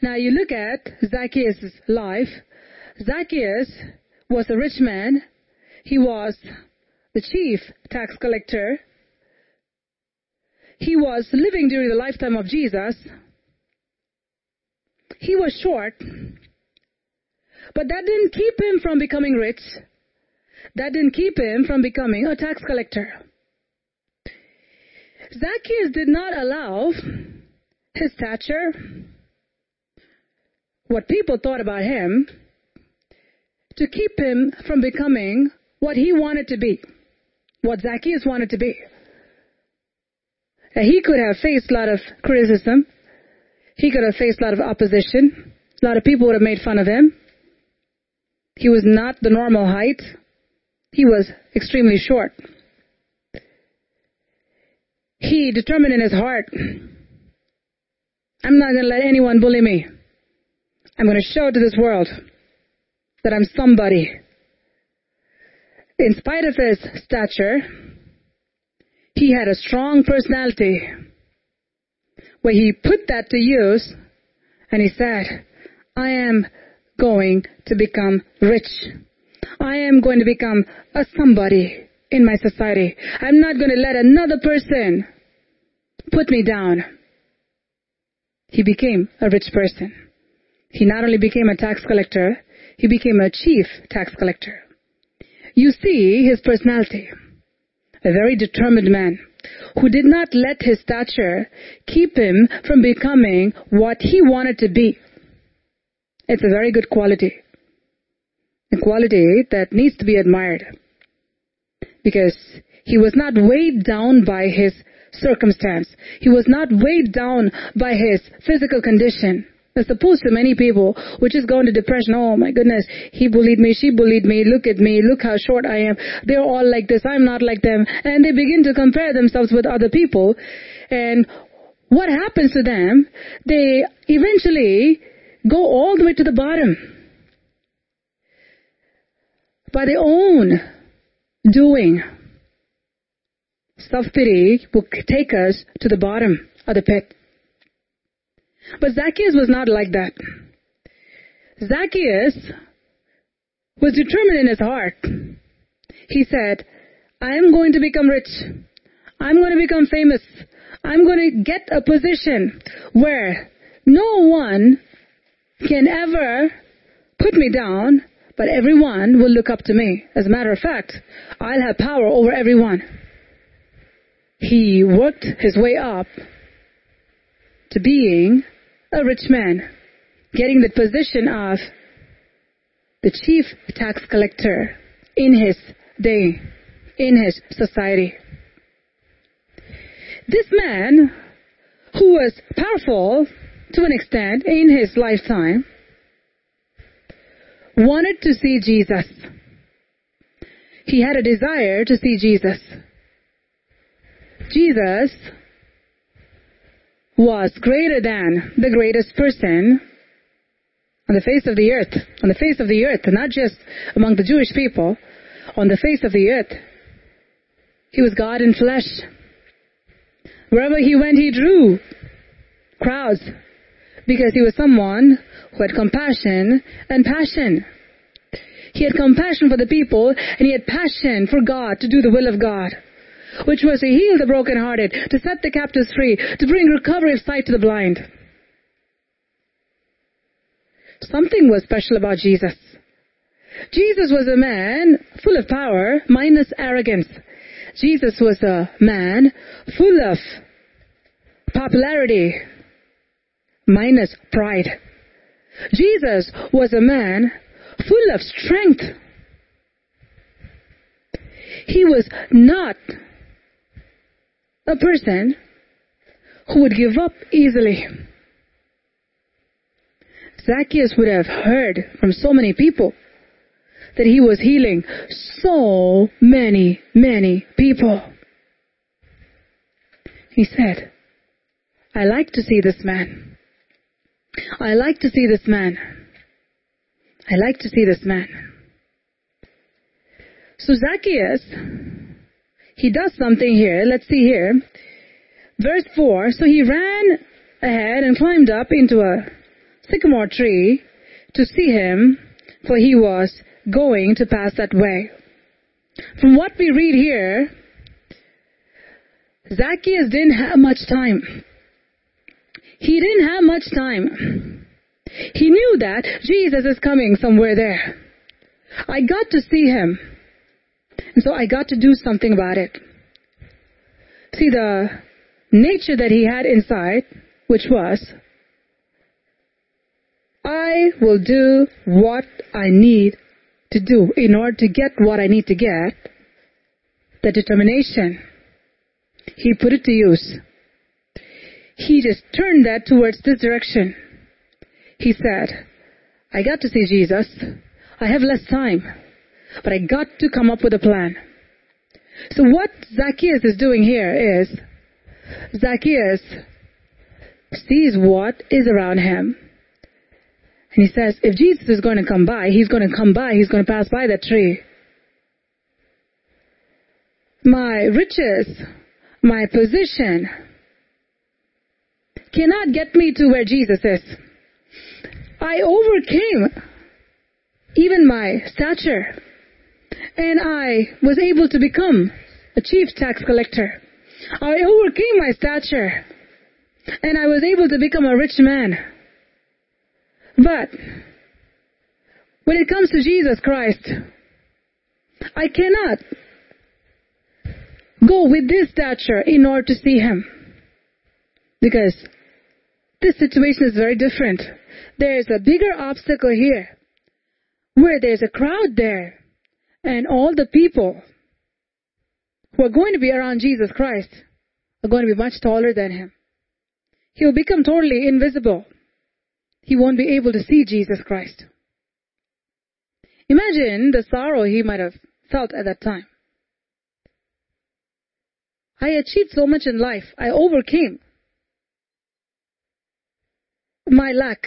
Now you look at Zacchaeus' life. Zacchaeus was a rich man. He was the chief tax collector. He was living during the lifetime of Jesus. He was short. But that didn't keep him from becoming rich. That didn't keep him from becoming a tax collector. Zacchaeus did not allow his stature, what people thought about him, to keep him from becoming what he wanted to be, what Zacchaeus wanted to be. He could have faced a lot of criticism. He could have faced a lot of opposition. A lot of people would have made fun of him. He was not the normal height. He was extremely short. He determined in his heart, I'm not going to let anyone bully me. I'm going to show to this world that I'm somebody. In spite of his stature, he had a strong personality where he put that to use and he said, I am going to become rich. I am going to become a somebody in my society. I'm not going to let another person put me down. He became a rich person. He not only became a tax collector, he became a chief tax collector. You see his personality. A very determined man who did not let his stature keep him from becoming what he wanted to be. It's a very good quality. A quality that needs to be admired. Because he was not weighed down by his circumstance. He was not weighed down by his physical condition. As opposed to many people which just go into depression. Oh my goodness, he bullied me, she bullied me, look at me, look how short I am. They're all like this, I'm not like them. And they begin to compare themselves with other people. And what happens to them? They eventually go all the way to the bottom. By their own doing. Self-pity will take us to the bottom of the pit. But Zacchaeus was not like that. Zacchaeus was determined in his heart. He said, I am going to become rich. I'm going to become famous. I'm going to get a position where no one can ever put me down, but everyone will look up to me. As a matter of fact, I'll have power over everyone. He worked his way up to being a rich man, getting the position of the chief tax collector in his day, in his society. This man, who was powerful to an extent in his lifetime, wanted to see Jesus. He had a desire to see Jesus. Jesus was greater than the greatest person on the face of the earth, on the face of the earth, not just among the Jewish people, on the face of the earth. He was God in flesh. Wherever he went, he drew crowds because he was someone who had compassion and passion. He had compassion for the people and he had passion for God to do the will of God, which was to heal the brokenhearted, to set the captives free, to bring recovery of sight to the blind. Something was special about Jesus. Jesus was a man full of power minus arrogance. Jesus was a man full of popularity minus pride. Jesus was a man full of strength. He was not a person who would give up easily. Zacchaeus would have heard from so many people that he was healing so many, many people. He said, I like to see this man. I like to see this man. I like to see this man. So Zacchaeus, he does something here. Let's see here. Verse 4. So he ran ahead and climbed up into a sycamore tree to see him, for he was going to pass that way. From what we read here, Zacchaeus didn't have much time. He didn't have much time. He knew that Jesus is coming somewhere there. I got to see him. And so I got to do something about it. See, the nature that he had inside, which was, I will do what I need to do in order to get what I need to get. The determination. He put it to use. He just turned that towards this direction. He said, I got to see Jesus. I have less time, but I got to come up with a plan. So what Zacchaeus is doing here is, Zacchaeus sees what is around him. And he says, if Jesus is going to come by, he's going to come by, he's going to pass by that tree. My riches, my position, cannot get me to where Jesus is. I overcame even my stature. And I was able to become a chief tax collector. I overcame my stature. And I was able to become a rich man. But when it comes to Jesus Christ, I cannot go with this stature in order to see him. Because this situation is very different. There is a bigger obstacle here where there's a crowd there and all the people who are going to be around Jesus Christ are going to be much taller than him. He will become totally invisible. He won't be able to see Jesus Christ. Imagine the sorrow he might have felt at that time. I achieved so much in life. I overcame my lack.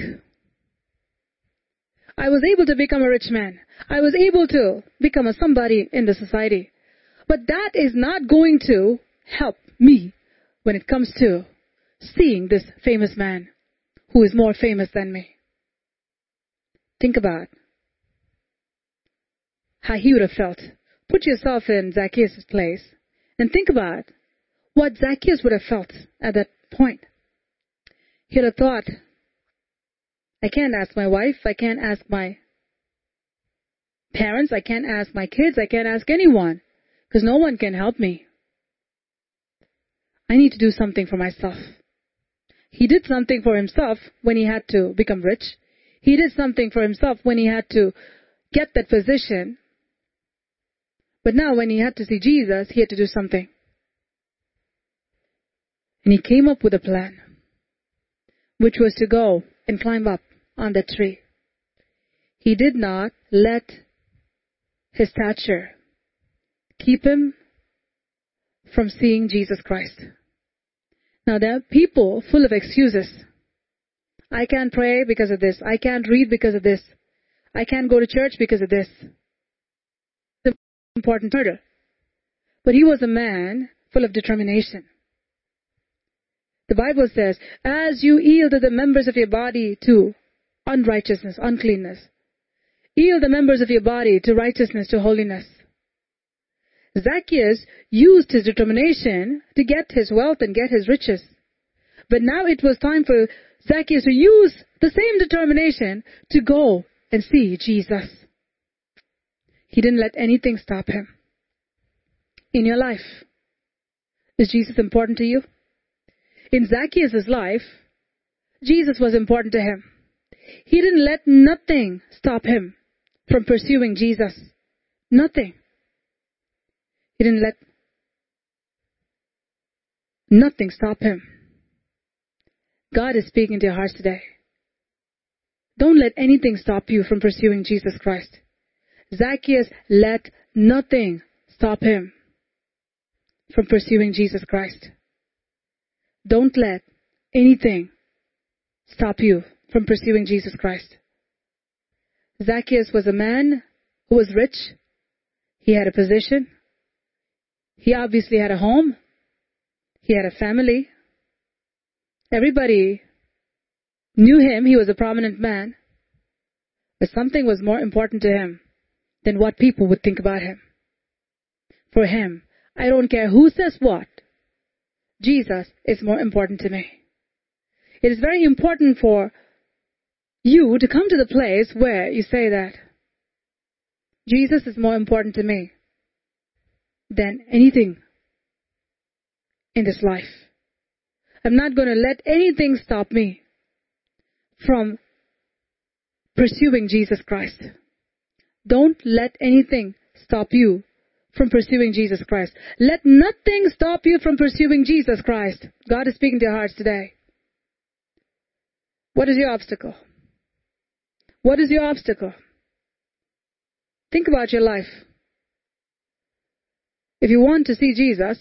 I was able to become a rich man. I was able to become a somebody in the society. But that is not going to help me when it comes to seeing this famous man who is more famous than me. Think about how he would have felt. Put yourself in Zacchaeus' place and think about what Zacchaeus would have felt at that point. He would have thought, I can't ask my wife, I can't ask my parents, I can't ask my kids, I can't ask anyone, because no one can help me. I need to do something for myself. He did something for himself when he had to become rich. He did something for himself when he had to get that position. But now when he had to see Jesus, he had to do something. And he came up with a plan, which was to go and climb up on the tree. He did not let his stature keep him from seeing Jesus Christ. Now there are people full of excuses. I can't pray because of this. I can't read because of this. I can't go to church because of this. It's important murder. But he was a man full of determination. The Bible says, as you yield the members of your body to unrighteousness, uncleanness, yield the members of your body to righteousness, to holiness. Zacchaeus used his determination to get his wealth and get his riches. But now it was time for Zacchaeus to use the same determination to go and see Jesus. He didn't let anything stop him. In your life, is Jesus important to you? in Zacchaeus' life, Jesus was important to him. He didn't let nothing stop him from pursuing Jesus. Nothing. He didn't let nothing stop him. God is speaking to your hearts today. Don't let anything stop you from pursuing Jesus Christ. Zacchaeus let nothing stop him from pursuing Jesus Christ. Don't let anything stop you from pursuing Jesus Christ. Zacchaeus was a man who was rich. He had a position. He obviously had a home. He had a family. Everybody knew him. He was a prominent man. But something was more important to him than what people would think about him. For him, I don't care who says what. Jesus is more important to me. It is very important for you to come to the place where you say that Jesus is more important to me than anything in this life. I'm not going to let anything stop me from pursuing Jesus Christ. Don't let anything stop you from pursuing Jesus Christ. Let nothing stop you from pursuing Jesus Christ. God is speaking to your hearts today. What is your obstacle? What is your obstacle? Think about your life. If you want to see Jesus,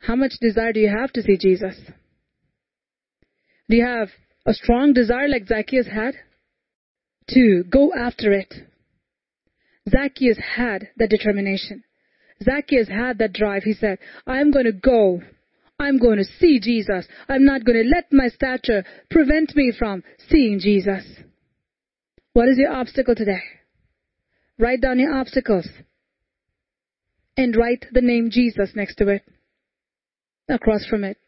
how much desire do you have to see Jesus? Do you have a strong desire like Zacchaeus had to go after it? Zacchaeus had that determination. Zacchaeus had that drive. He said, I'm going to go. I'm going to see Jesus. I'm not going to let my stature prevent me from seeing Jesus. What is your obstacle today? Write down your obstacles and write the name Jesus next to it, across from it.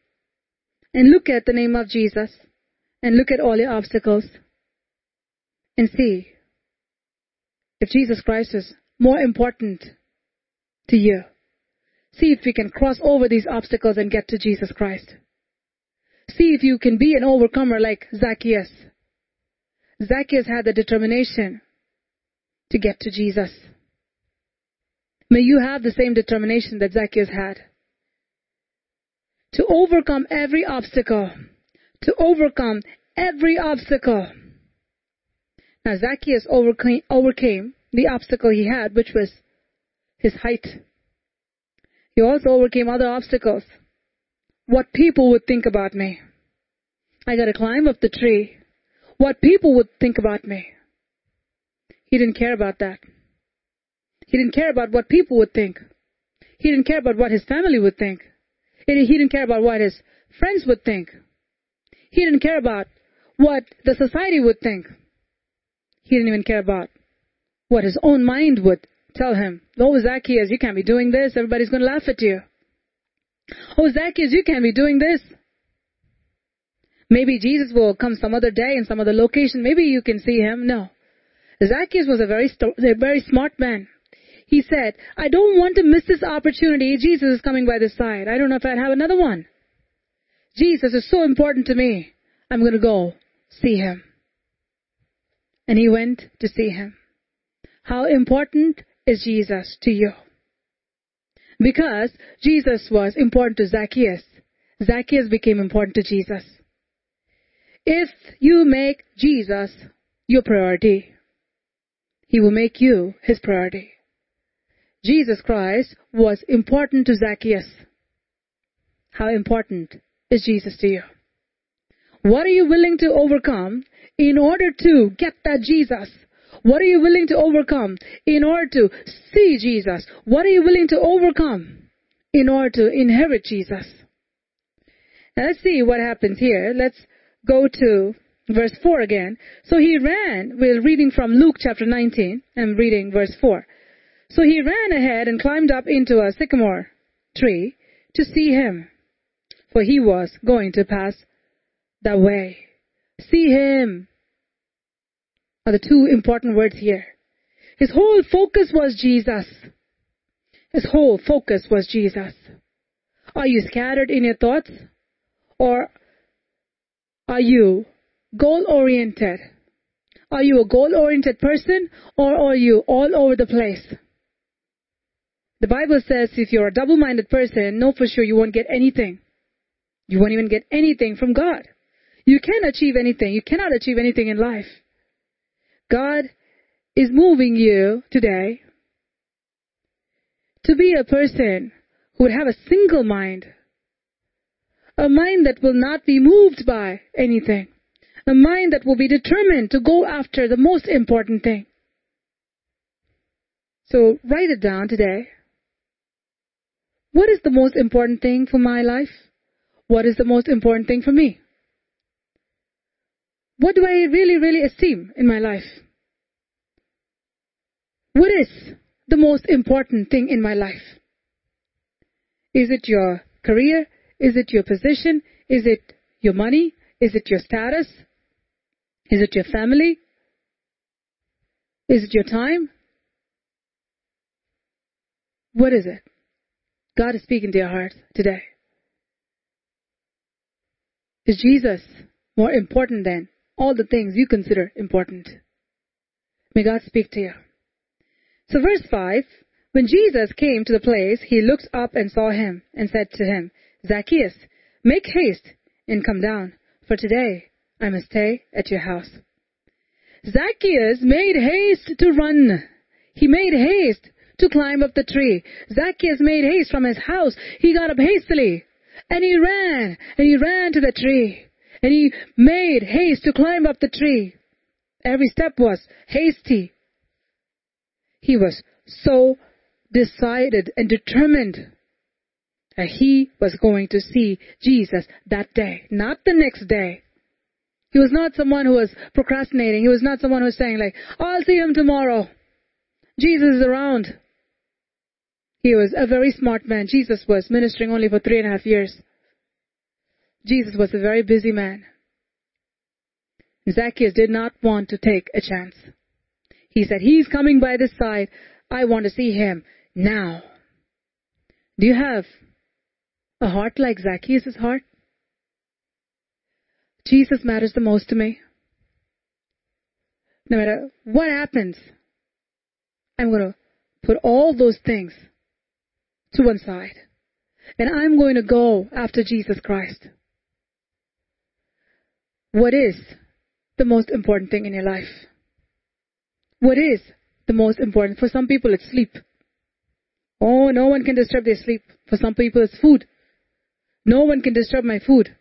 And look at the name of Jesus and look at all your obstacles and see if Jesus Christ is more important to you. See if we can cross over these obstacles and get to Jesus Christ. See if you can be an overcomer like Zacchaeus. Zacchaeus had the determination to get to Jesus. May you have the same determination that Zacchaeus had. to overcome every obstacle. To overcome every obstacle. Now Zacchaeus overcame, overcame the obstacle he had, which was his height. He also overcame other obstacles. What people would think about me. I gotta climb up the tree. What people would think about me. He didn't care about that. He didn't care about what people would think. He didn't care about what his family would think. He didn't care about what his friends would think. He didn't care about what the society would think. He didn't even care about what his own mind would tell him. Oh, Zacchaeus, you can't be doing this. Everybody's going to laugh at you. Oh, Zacchaeus, you can't be doing this. Maybe Jesus will come some other day in some other location. Maybe you can see him. No. Zacchaeus was a very, a very smart man. He said, I don't want to miss this opportunity. Jesus is coming by this side. I don't know if I'd have another one. Jesus is so important to me. I'm going to go see him. And he went to see him. How important is Jesus to you? Because Jesus was important to Zacchaeus. Zacchaeus became important to Jesus. If you make Jesus your priority, he will make you his priority. Jesus Christ was important to Zacchaeus. How important is Jesus to you? What are you willing to overcome in order to get that Jesus? What are you willing to overcome in order to see Jesus? What are you willing to overcome in order to inherit Jesus? Now let's see what happens here. Let's go to verse 4 again. So he ran, we're reading from Luke chapter 19, I'm reading verse 4. So he ran ahead and climbed up into a sycamore tree to see him, for he was going to pass that way. See him are the two important words here. His whole focus was Jesus. His whole focus was Jesus. Are you scattered in your thoughts? Or are you goal oriented? Are you a goal oriented person or are you all over the place? The Bible says if you're a double minded person, know for sure you won't get anything. You won't even get anything from God. You can't achieve anything. You cannot achieve anything in life. God is moving you today to be a person who would have a single mind. A mind that will not be moved by anything. A mind that will be determined to go after the most important thing. So write it down today. What is the most important thing for my life? What is the most important thing for me? What do I really, really esteem in my life? What is the most important thing in my life? Is it your career? Is it your position? Is it your money? Is it your status? Is it your family? Is it your time? What is it? God is speaking to your heart today. Is Jesus more important than all the things you consider important? May God speak to you. So verse 5, when Jesus came to the place, he looked up and saw him and said to him, Zacchaeus, make haste and come down, for today I must stay at your house. Zacchaeus made haste to run. He made haste to climb up the tree. Zacchaeus made haste from his house. He got up hastily and he ran and he ran to the tree and he made haste to climb up the tree. Every step was hasty. He was so decided and determined that he was going to see Jesus that day, not the next day. He was not someone who was procrastinating. He was not someone who was saying like, I'll see him tomorrow. Jesus is around. He was a very smart man. Jesus was ministering only for three and a half years. Jesus was a very busy man. Zacchaeus did not want to take a chance. He said, He's coming by this side. I want to see him now. Do you have a heart like Zacchaeus' heart? Jesus matters the most to me. No matter what happens, I'm going to put all those things to one side. and I'm going to go after Jesus Christ. What is the most important thing in your life? What is the most important? For some people, it's sleep. Oh, no one can disturb their sleep. For some people, it's food. No one can disturb my food.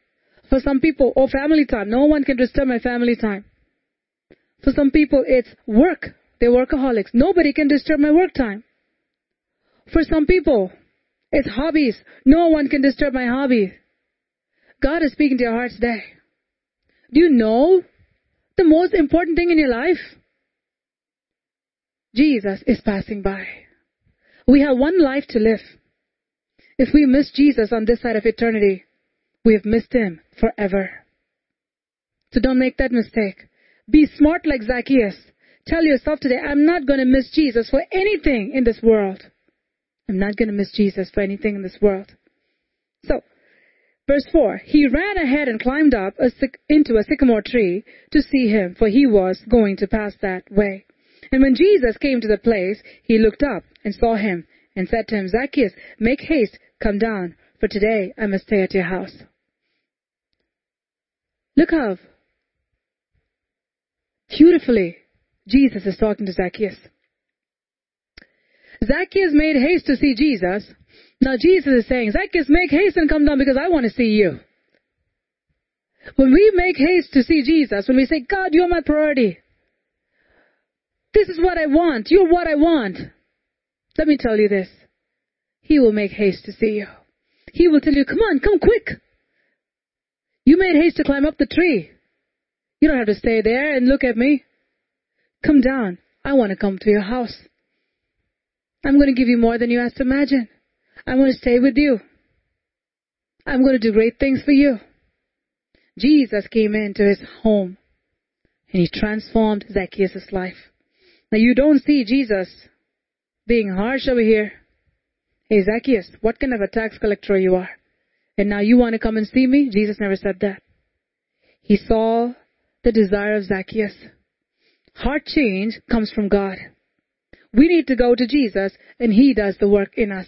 For some people, oh, family time. No one can disturb my family time. For some people, it's work. They're workaholics. Nobody can disturb my work time. For some people, it's hobbies. No one can disturb my hobby. God is speaking to your hearts today. Do you know the most important thing in your life? Jesus is passing by. We have one life to live. If we miss Jesus on this side of eternity, we have missed him forever. So don't make that mistake. Be smart like Zacchaeus. Tell yourself today, I'm not going to miss Jesus for anything in this world. I'm not going to miss Jesus for anything in this world. So, verse 4, he ran ahead and climbed up a, into a sycamore tree to see him, for he was going to pass that way. And when Jesus came to the place, he looked up and saw him and said to him, Zacchaeus, make haste, come down, for today I must stay at your house. Look how beautifully Jesus is talking to Zacchaeus. Zacchaeus made haste to see Jesus. Now Jesus is saying, Zacchaeus, make haste and come down because I want to see you. When we make haste to see Jesus, when we say, God, you're my priority. This is what I want. You're what I want. Let me tell you this. He will make haste to see you. He will tell you, come on, come quick. You made haste to climb up the tree. You don't have to stay there and look at me. Come down. I want to come to your house. I'm going to give you more than you asked to imagine. I'm going to stay with you. I'm going to do great things for you. Jesus came into his home and he transformed Zacchaeus' life. Now you don't see Jesus being harsh over here. Hey Zacchaeus, what kind of a tax collector you are? And now you want to come and see me? Jesus never said that. He saw the desire of Zacchaeus. Heart change comes from God. We need to go to Jesus and He does the work in us.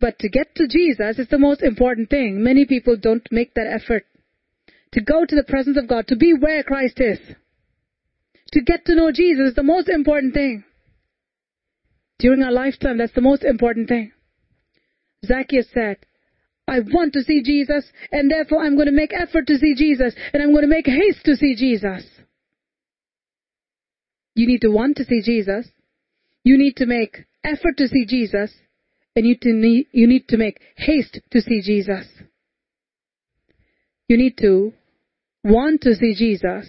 But to get to Jesus is the most important thing. Many people don't make that effort. To go to the presence of God, to be where Christ is. To get to know Jesus is the most important thing. During our lifetime, that's the most important thing. Zacchaeus said, I want to see Jesus, and therefore I'm going to make effort to see Jesus, and I'm going to make haste to see Jesus. You need to want to see Jesus, you need to make effort to see Jesus, and you, need, you need to make haste to see Jesus. You need to want to see Jesus.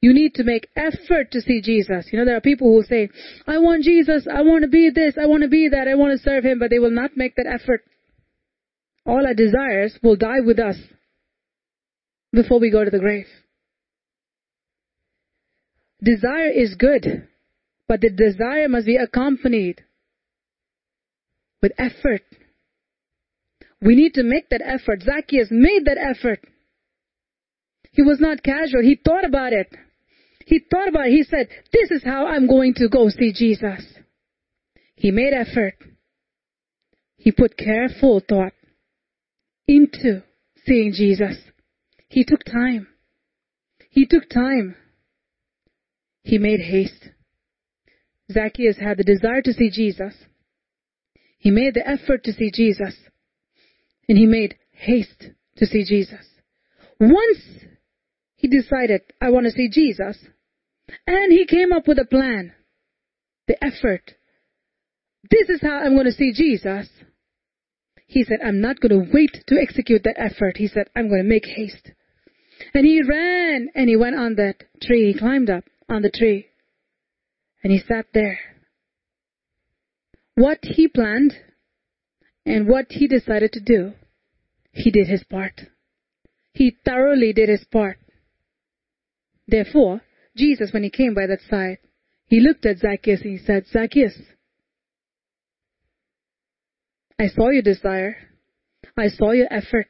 You need to make effort to see Jesus. You know, there are people who say, I want Jesus, I want to be this, I want to be that, I want to serve Him, but they will not make that effort. All our desires will die with us before we go to the grave. Desire is good. But the desire must be accompanied with effort. We need to make that effort. Zacchaeus made that effort. He was not casual. He thought about it. He thought about it. He said, this is how I'm going to go see Jesus. He made effort. He put careful thought into seeing Jesus. He took time. He took time. He made haste. Zacchaeus had the desire to see Jesus. He made the effort to see Jesus. And he made haste to see Jesus. Once he decided, I want to see Jesus, and he came up with a plan, the effort. This is how I'm going to see Jesus. He said, I'm not going to wait to execute that effort. He said, I'm going to make haste. And he ran and he went on that tree. He climbed up on the tree. And he sat there. What he planned and what he decided to do, he did his part. He thoroughly did his part. Therefore, Jesus, when he came by that side, he looked at Zacchaeus and he said, Zacchaeus, I saw your desire. I saw your effort.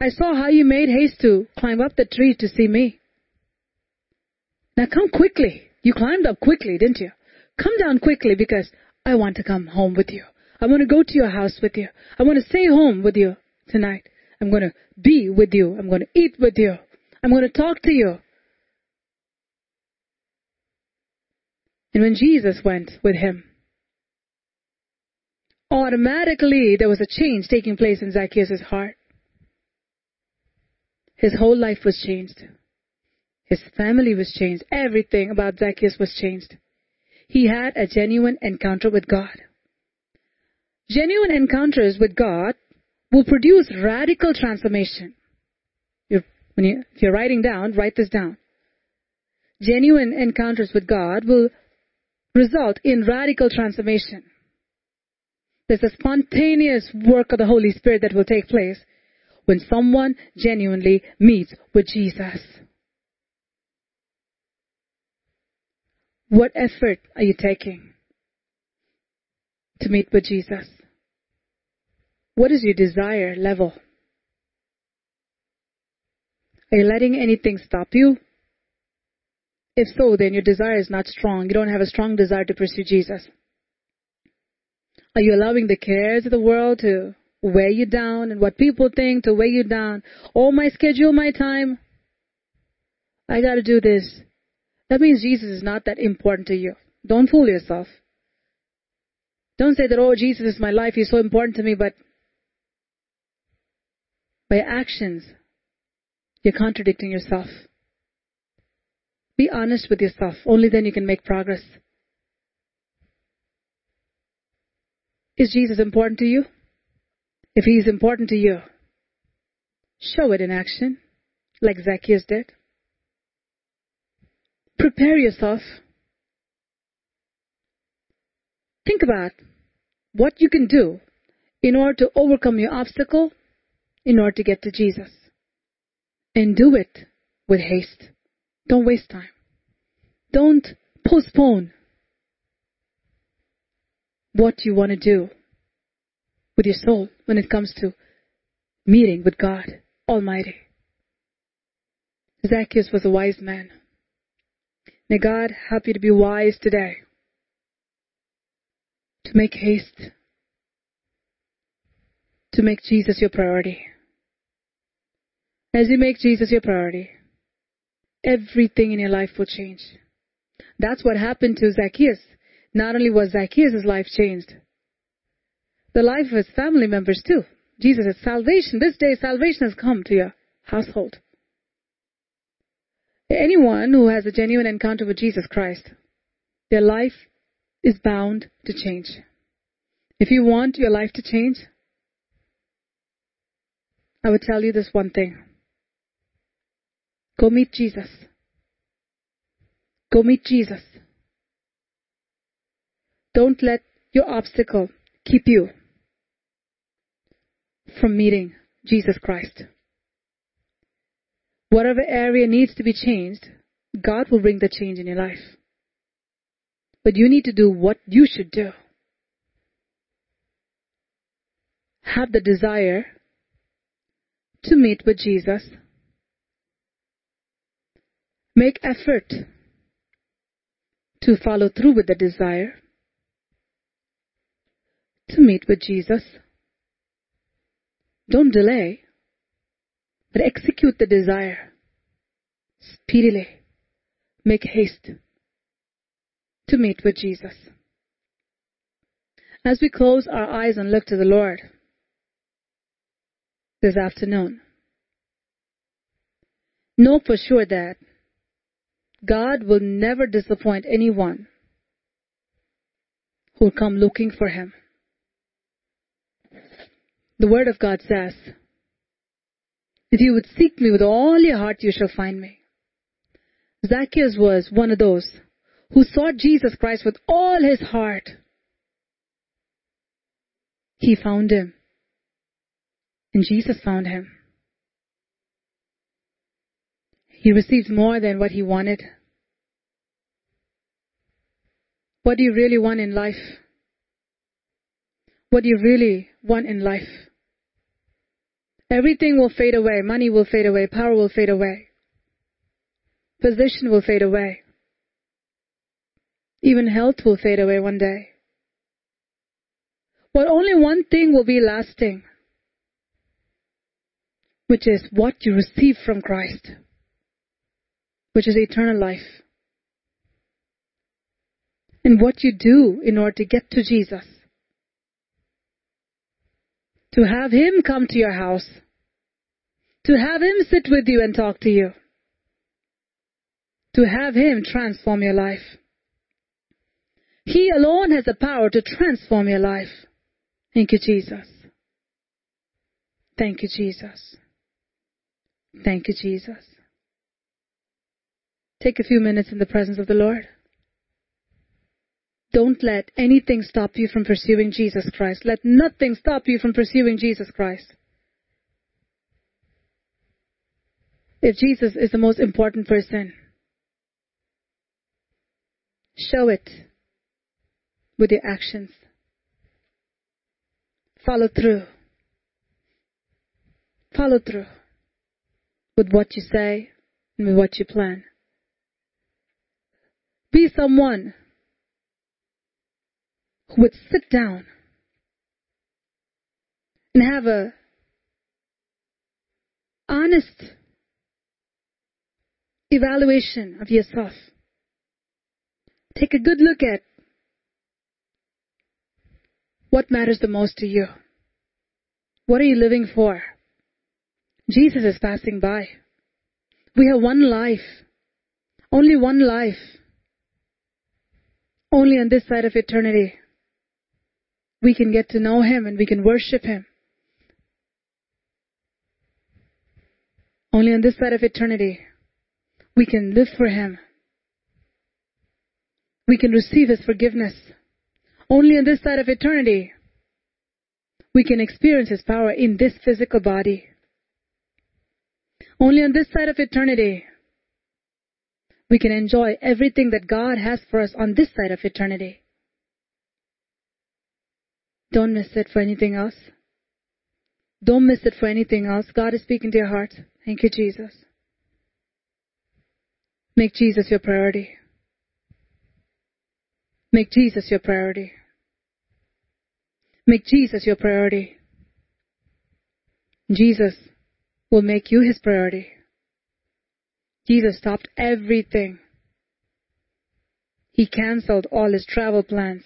I saw how you made haste to climb up the tree to see me. Now come quickly. You climbed up quickly, didn't you? Come down quickly because I want to come home with you. I want to go to your house with you. I want to stay home with you tonight. I'm going to be with you. I'm going to eat with you. I'm going to talk to you. And when Jesus went with him, automatically there was a change taking place in Zacchaeus' heart. His whole life was changed. His family was changed. Everything about Zacchaeus was changed. He had a genuine encounter with God. Genuine encounters with God will produce radical transformation. You, if you're writing down, write this down. Genuine encounters with God will result in radical transformation. There's a spontaneous work of the Holy Spirit that will take place when someone genuinely meets with Jesus. What effort are you taking to meet with Jesus? What is your desire level? Are you letting anything stop you? If so, then your desire is not strong. You don't have a strong desire to pursue Jesus. Are you allowing the cares of the world to weigh you down and what people think to weigh you down? Oh, my schedule, my time. I gotta do this. That means Jesus is not that important to you. Don't fool yourself. Don't say that, oh, Jesus is my life. He's so important to me, but by actions, you're contradicting yourself. Be honest with yourself. Only then you can make progress. Is Jesus important to you? If he is important to you, show it in action, like Zacchaeus did. Prepare yourself. Think about what you can do in order to overcome your obstacle, in order to get to Jesus. And do it with haste. Don't waste time. Don't postpone what you want to do with your soul when it comes to meeting with God Almighty. Zacchaeus was a wise man. May God help you to be wise today. To make haste. To make Jesus your priority. As you make Jesus your priority, everything in your life will change. That's what happened to Zacchaeus. Not only was Zacchaeus' life changed, the life of his family members too. Jesus said, salvation, this day salvation has come to your household. Anyone who has a genuine encounter with Jesus Christ, their life is bound to change. If you want your life to change, I would tell you this one thing. Go meet Jesus. Go meet Jesus. Don't let your obstacle keep you from meeting Jesus Christ. Whatever area needs to be changed, God will bring the change in your life. But you need to do what you should do. Have the desire to meet with Jesus. Make effort to follow through with the desire to meet with Jesus. Don't delay, but execute the desire speedily. Make haste to meet with Jesus. As we close our eyes and look to the Lord this afternoon, know for sure that God will never disappoint anyone who will come looking for Him. The Word of God says, If you would seek me with all your heart, you shall find me. Zacchaeus was one of those who sought Jesus Christ with all his heart. He found him. And Jesus found him. He received more than what he wanted. What do you really want in life? What do you really want in life? Everything will fade away. Money will fade away. Power will fade away. Position will fade away. Even health will fade away one day. But only one thing will be lasting, which is what you receive from Christ, which is eternal life. And what you do in order to get to Jesus. To have Him come to your house. To have Him sit with you and talk to you. To have Him transform your life. He alone has the power to transform your life. Thank you, Jesus. Thank you, Jesus. Thank you, Jesus. Take a few minutes in the presence of the Lord. Don't let anything stop you from pursuing Jesus Christ. Let nothing stop you from pursuing Jesus Christ. If Jesus is the most important person, show it with your actions. Follow through. Follow through with what you say and with what you plan. Be someone who would sit down and have a honest evaluation of yourself. Take a good look at what matters the most to you. What are you living for? Jesus is passing by. We have one life. Only one life. Only on this side of eternity we can get to know Him and we can worship Him. Only on this side of eternity we can live for Him. We can receive His forgiveness. Only on this side of eternity we can experience His power in this physical body. Only on this side of eternity we can enjoy everything that God has for us on this side of eternity. Don't miss it for anything else. Don't miss it for anything else. God is speaking to your heart. Thank you, Jesus. Make Jesus your priority. Make Jesus your priority. Make Jesus your priority. Jesus will make you his priority. Jesus stopped everything. He cancelled all his travel plans.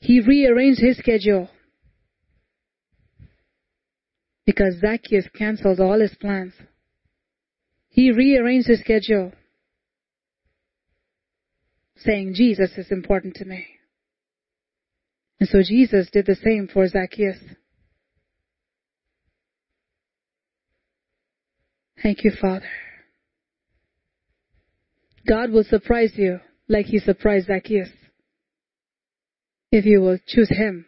He rearranged his schedule because Zacchaeus cancelled all his plans. He rearranged his schedule saying, Jesus is important to me. And so Jesus did the same for Zacchaeus. Thank you, Father. God will surprise you like he surprised Zacchaeus if you will choose Him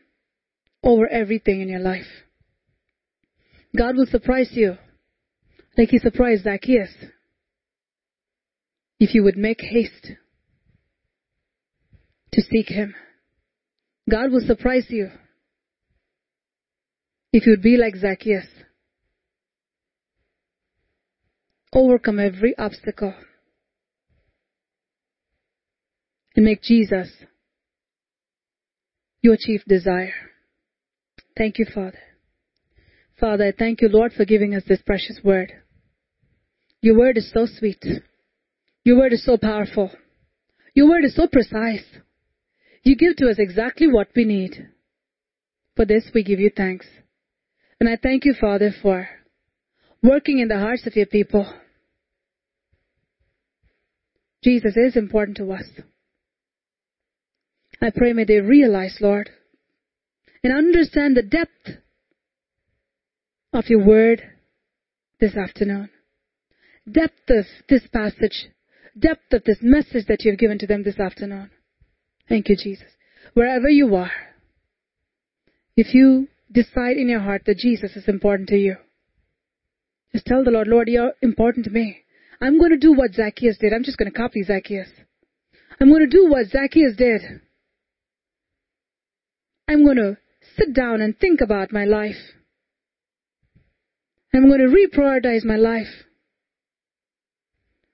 over everything in your life. God will surprise you like He surprised Zacchaeus if you would make haste to seek Him. God will surprise you if you would be like Zacchaeus. Overcome every obstacle and make Jesus your chief desire. Thank you, Father. Father, I thank you, Lord, for giving us this precious word. Your word is so sweet. Your word is so powerful. Your word is so precise. You give to us exactly what we need. For this we give you thanks. And I thank you, Father, for working in the hearts of your people. Jesus is important to us. I pray may they realize, Lord, and understand the depth of your word this afternoon. Depth of this passage. Depth of this message that you have given to them this afternoon. Thank you, Jesus. Wherever you are, if you decide in your heart that Jesus is important to you, just tell the Lord, Lord, you're important to me. I'm going to do what Zacchaeus did. I'm just going to copy Zacchaeus. I'm going to do what Zacchaeus did. I'm going to sit down and think about my life. I'm going to reprioritize my life.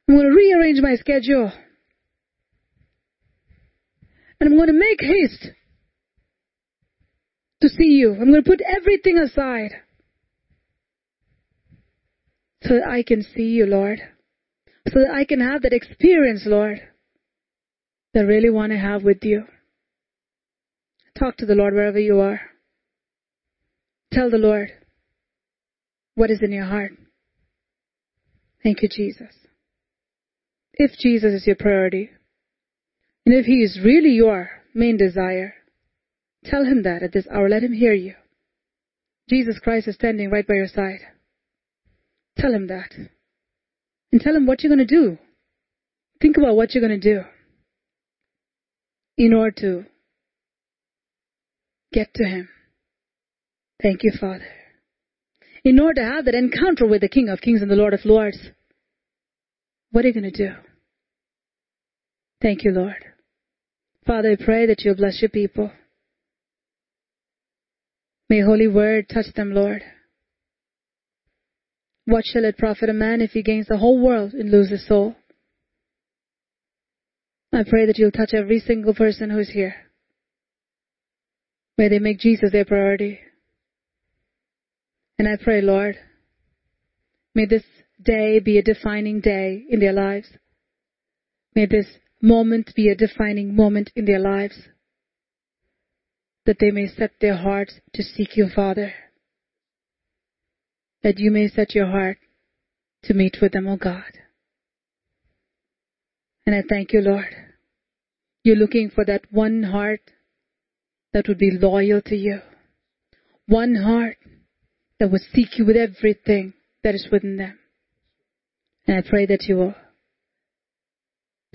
I'm going to rearrange my schedule. And I'm going to make haste to see you. I'm going to put everything aside so that I can see you, Lord. So that I can have that experience, Lord, that I really want to have with you. Talk to the Lord wherever you are. Tell the Lord what is in your heart. Thank you, Jesus. If Jesus is your priority, and if He is really your main desire, tell Him that at this hour. Let Him hear you. Jesus Christ is standing right by your side. Tell Him that. And tell Him what you're going to do. Think about what you're going to do in order to get to Him. Thank you, Father. In order to have that encounter with the King of Kings and the Lord of Lords, what are you going to do? Thank you, Lord. Father, I pray that you'll bless your people. May Holy Word touch them, Lord. What shall it profit a man if he gains the whole world and lose his soul? I pray that you'll touch every single person who's here. May they make Jesus their priority. And I pray, Lord, may this day be a defining day in their lives. May this moment be a defining moment in their lives. That they may set their hearts to seek you, Father. That you may set your heart to meet with them, O oh God. And I thank you, Lord. You're looking for that one heart that would be loyal to you. One heart that would seek you with everything that is within them. And I pray that you will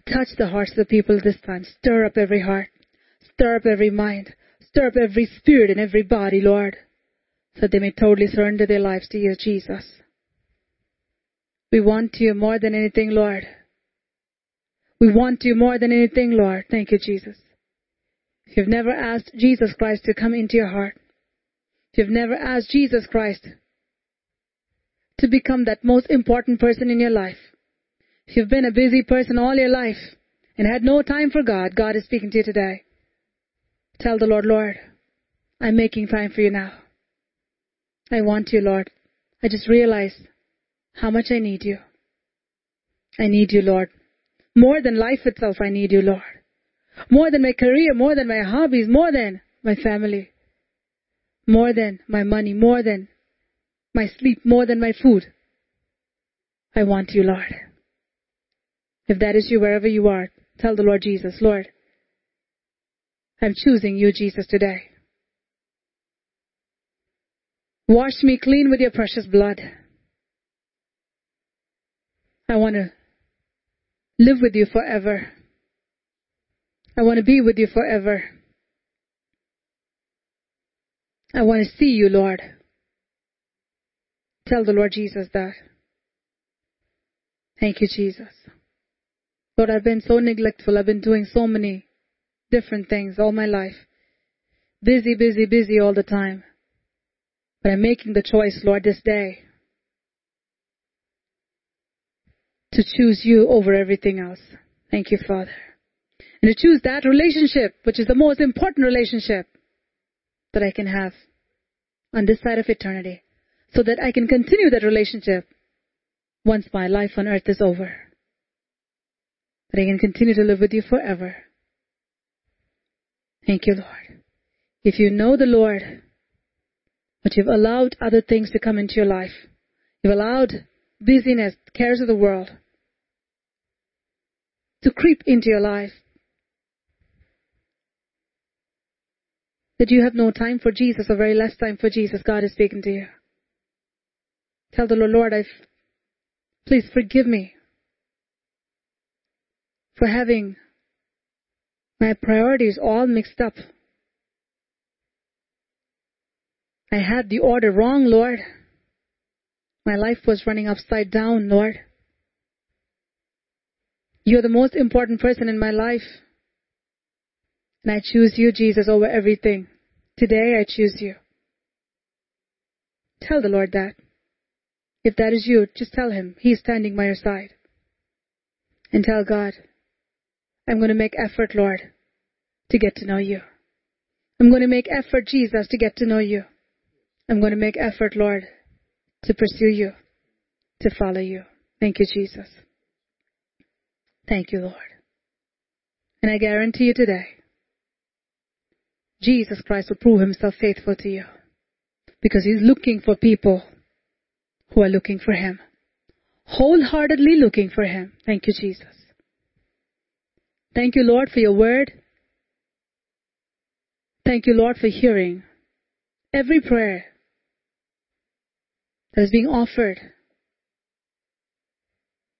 touch the hearts of the people this time. Stir up every heart. Stir up every mind. Stir up every spirit and every body, Lord, so they may totally surrender their lives to you, Jesus. We want you more than anything, Lord. We want you more than anything, Lord. Thank you, Jesus. If you've never asked Jesus Christ to come into your heart, you've never asked Jesus Christ to become that most important person in your life, if you've been a busy person all your life and had no time for God, God is speaking to you today. Tell the Lord, Lord, I'm making time for you now. I want you, Lord. I just realize how much I need you. I need you, Lord. More than life itself, I need you, Lord. More than my career, more than my hobbies, more than my family, more than my money, more than my sleep, more than my food. I want you, Lord. If that is you, wherever you are, tell the Lord Jesus, Lord, I'm choosing you, Jesus, today. Wash me clean with your precious blood. I want to live with you forever. I want to be with you forever. I want to see you, Lord. Tell the Lord Jesus that. Thank you, Jesus. Lord, I've been so neglectful. I've been doing so many different things all my life. Busy, busy, busy all the time. But I'm making the choice, Lord, this day to choose you over everything else. Thank you, Father. And to choose that relationship, which is the most important relationship that I can have on this side of eternity, so that I can continue that relationship once my life on earth is over. That I can continue to live with you forever. Thank you, Lord. If you know the Lord, but you've allowed other things to come into your life, you've allowed busyness, cares of the world to creep into your life, that you have no time for Jesus or very less time for Jesus, God is speaking to you. Tell the Lord, Lord, I've, please forgive me for having my priorities all mixed up. I had the order wrong, Lord. My life was running upside down, Lord. You're the most important person in my life. And I choose you, Jesus, over everything. Today I choose you. Tell the Lord that. If that is you, just tell Him He's standing by your side. And tell God, I'm going to make effort, Lord, to get to know you. I'm going to make effort, Jesus, to get to know you. I'm going to make effort, Lord, to pursue you, to follow you. Thank you, Jesus. Thank you, Lord. And I guarantee you today, Jesus Christ will prove himself faithful to you because he's looking for people who are looking for him, wholeheartedly looking for him. Thank you, Jesus. Thank you, Lord, for your word. Thank you, Lord, for hearing every prayer that is being offered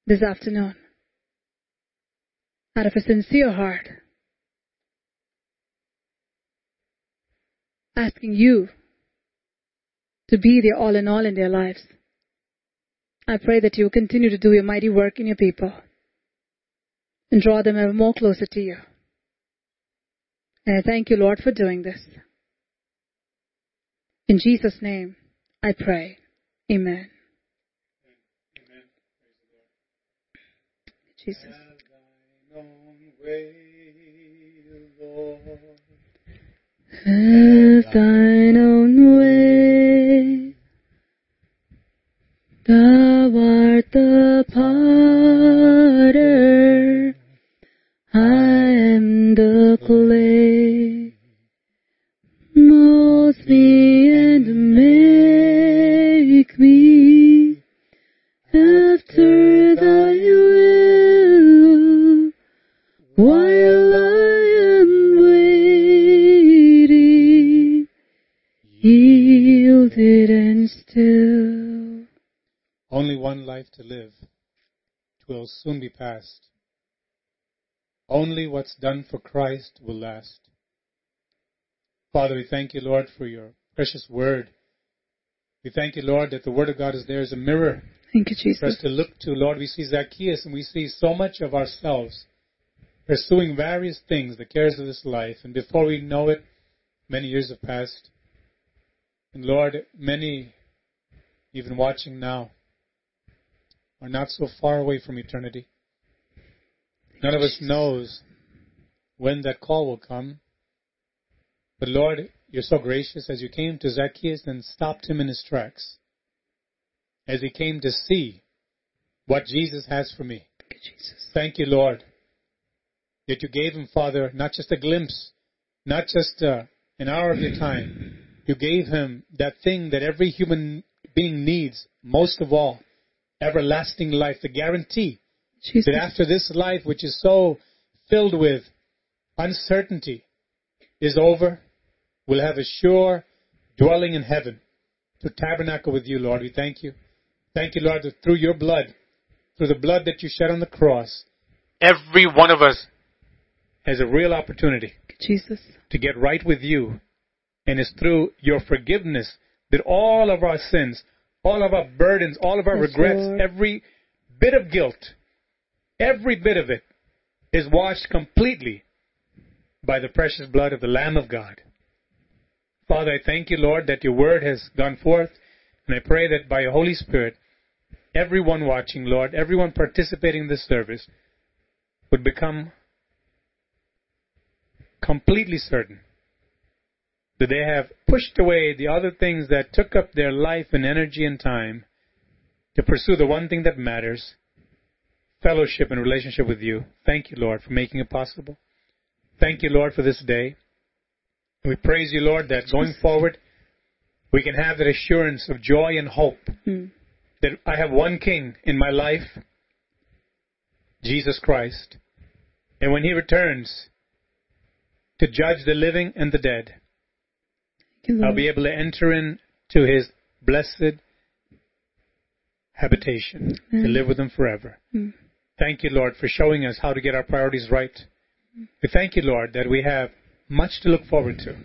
this afternoon out of a sincere heart, asking you to be their all in all in their lives. I pray that you will continue to do your mighty work in your people and draw them ever more closer to you. And I thank you, Lord, for doing this. In Jesus' name, I pray. Amen. Jesus. Have thine own way. Thou art the potter. I am the clay. Mold me and make me after and still. Only one life to live. Twill soon be past. Only what's done for Christ will last. Father, we thank you, Lord, for your precious word. We thank you, Lord, that the word of God is there as a mirror Thank you, Jesus. for us to look to. Lord, we see Zacchaeus and we see so much of ourselves pursuing various things, the cares of this life, and before we know it, many years have passed. And Lord, many, even watching now, are not so far away from eternity. None of us knows when that call will come. But Lord, you're so gracious as you came to Zacchaeus and stopped him in his tracks. As he came to see what Jesus has for me. Thank you, Jesus. Thank you, Lord, that you gave him, Father, not just a glimpse, not just uh, an hour of your time. You gave him that thing that every human being needs, most of all, everlasting life, the guarantee Jesus. that after this life, which is so filled with uncertainty, is over, we'll have a sure dwelling in heaven to tabernacle with you, Lord. We thank you. Thank you, Lord, that through your blood, through the blood that you shed on the cross, every one of us has a real opportunity Jesus. to get right with you. And it's through your forgiveness that all of our sins, all of our burdens, all of our Yes, regrets, Lord. every bit of guilt, every bit of it is washed completely by the precious blood of the Lamb of God. Father, I thank you, Lord, that your word has gone forth, and I pray that by your Holy Spirit, everyone watching, Lord, everyone participating in this service would become completely certain that they have pushed away the other things that took up their life and energy and time to pursue the one thing that matters fellowship and relationship with you. Thank you, Lord, for making it possible. Thank you, Lord, for this day. We praise you, Lord, that going forward, we can have that assurance of joy and hope Mm. that I have one King in my life, Jesus Christ. And when He returns to judge the living and the dead, I'll be able to enter into His blessed habitation to Mm. live with Him forever. Mm. Thank you, Lord, for showing us how to get our priorities right. We thank you, Lord, that we have much to look forward to.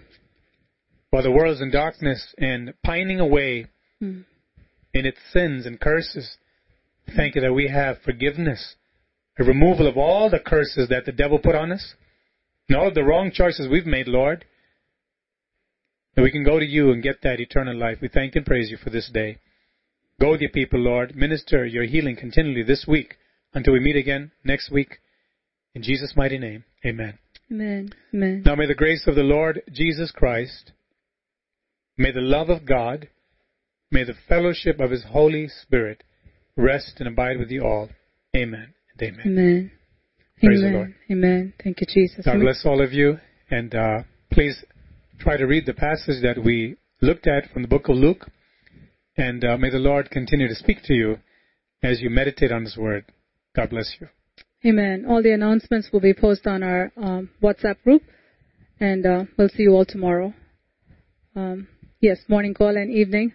While the world is in darkness and pining away Mm. in its sins and curses, thank you that we have forgiveness, a removal of all the curses that the devil put on us, and all of the wrong choices we've made, Lord. That we can go to you and get that eternal life. We thank and praise you for this day. Go with your people, Lord. Minister your healing continually this week until we meet again next week. In Jesus' mighty name, amen. Amen. Amen. Now may the grace of the Lord Jesus Christ, may the love of God, may the fellowship of His Holy Spirit rest and abide with you all. Amen and amen. Amen. Praise the Lord. Amen. Thank you, Jesus. God bless all of you, and uh, please try to read the passage that we looked at from the book of Luke, and uh, may the Lord continue to speak to you as you meditate on His Word. God bless you. Amen. All the announcements will be posted on our um, WhatsApp group, and uh, we'll see you all tomorrow. Um, yes, morning call and evening.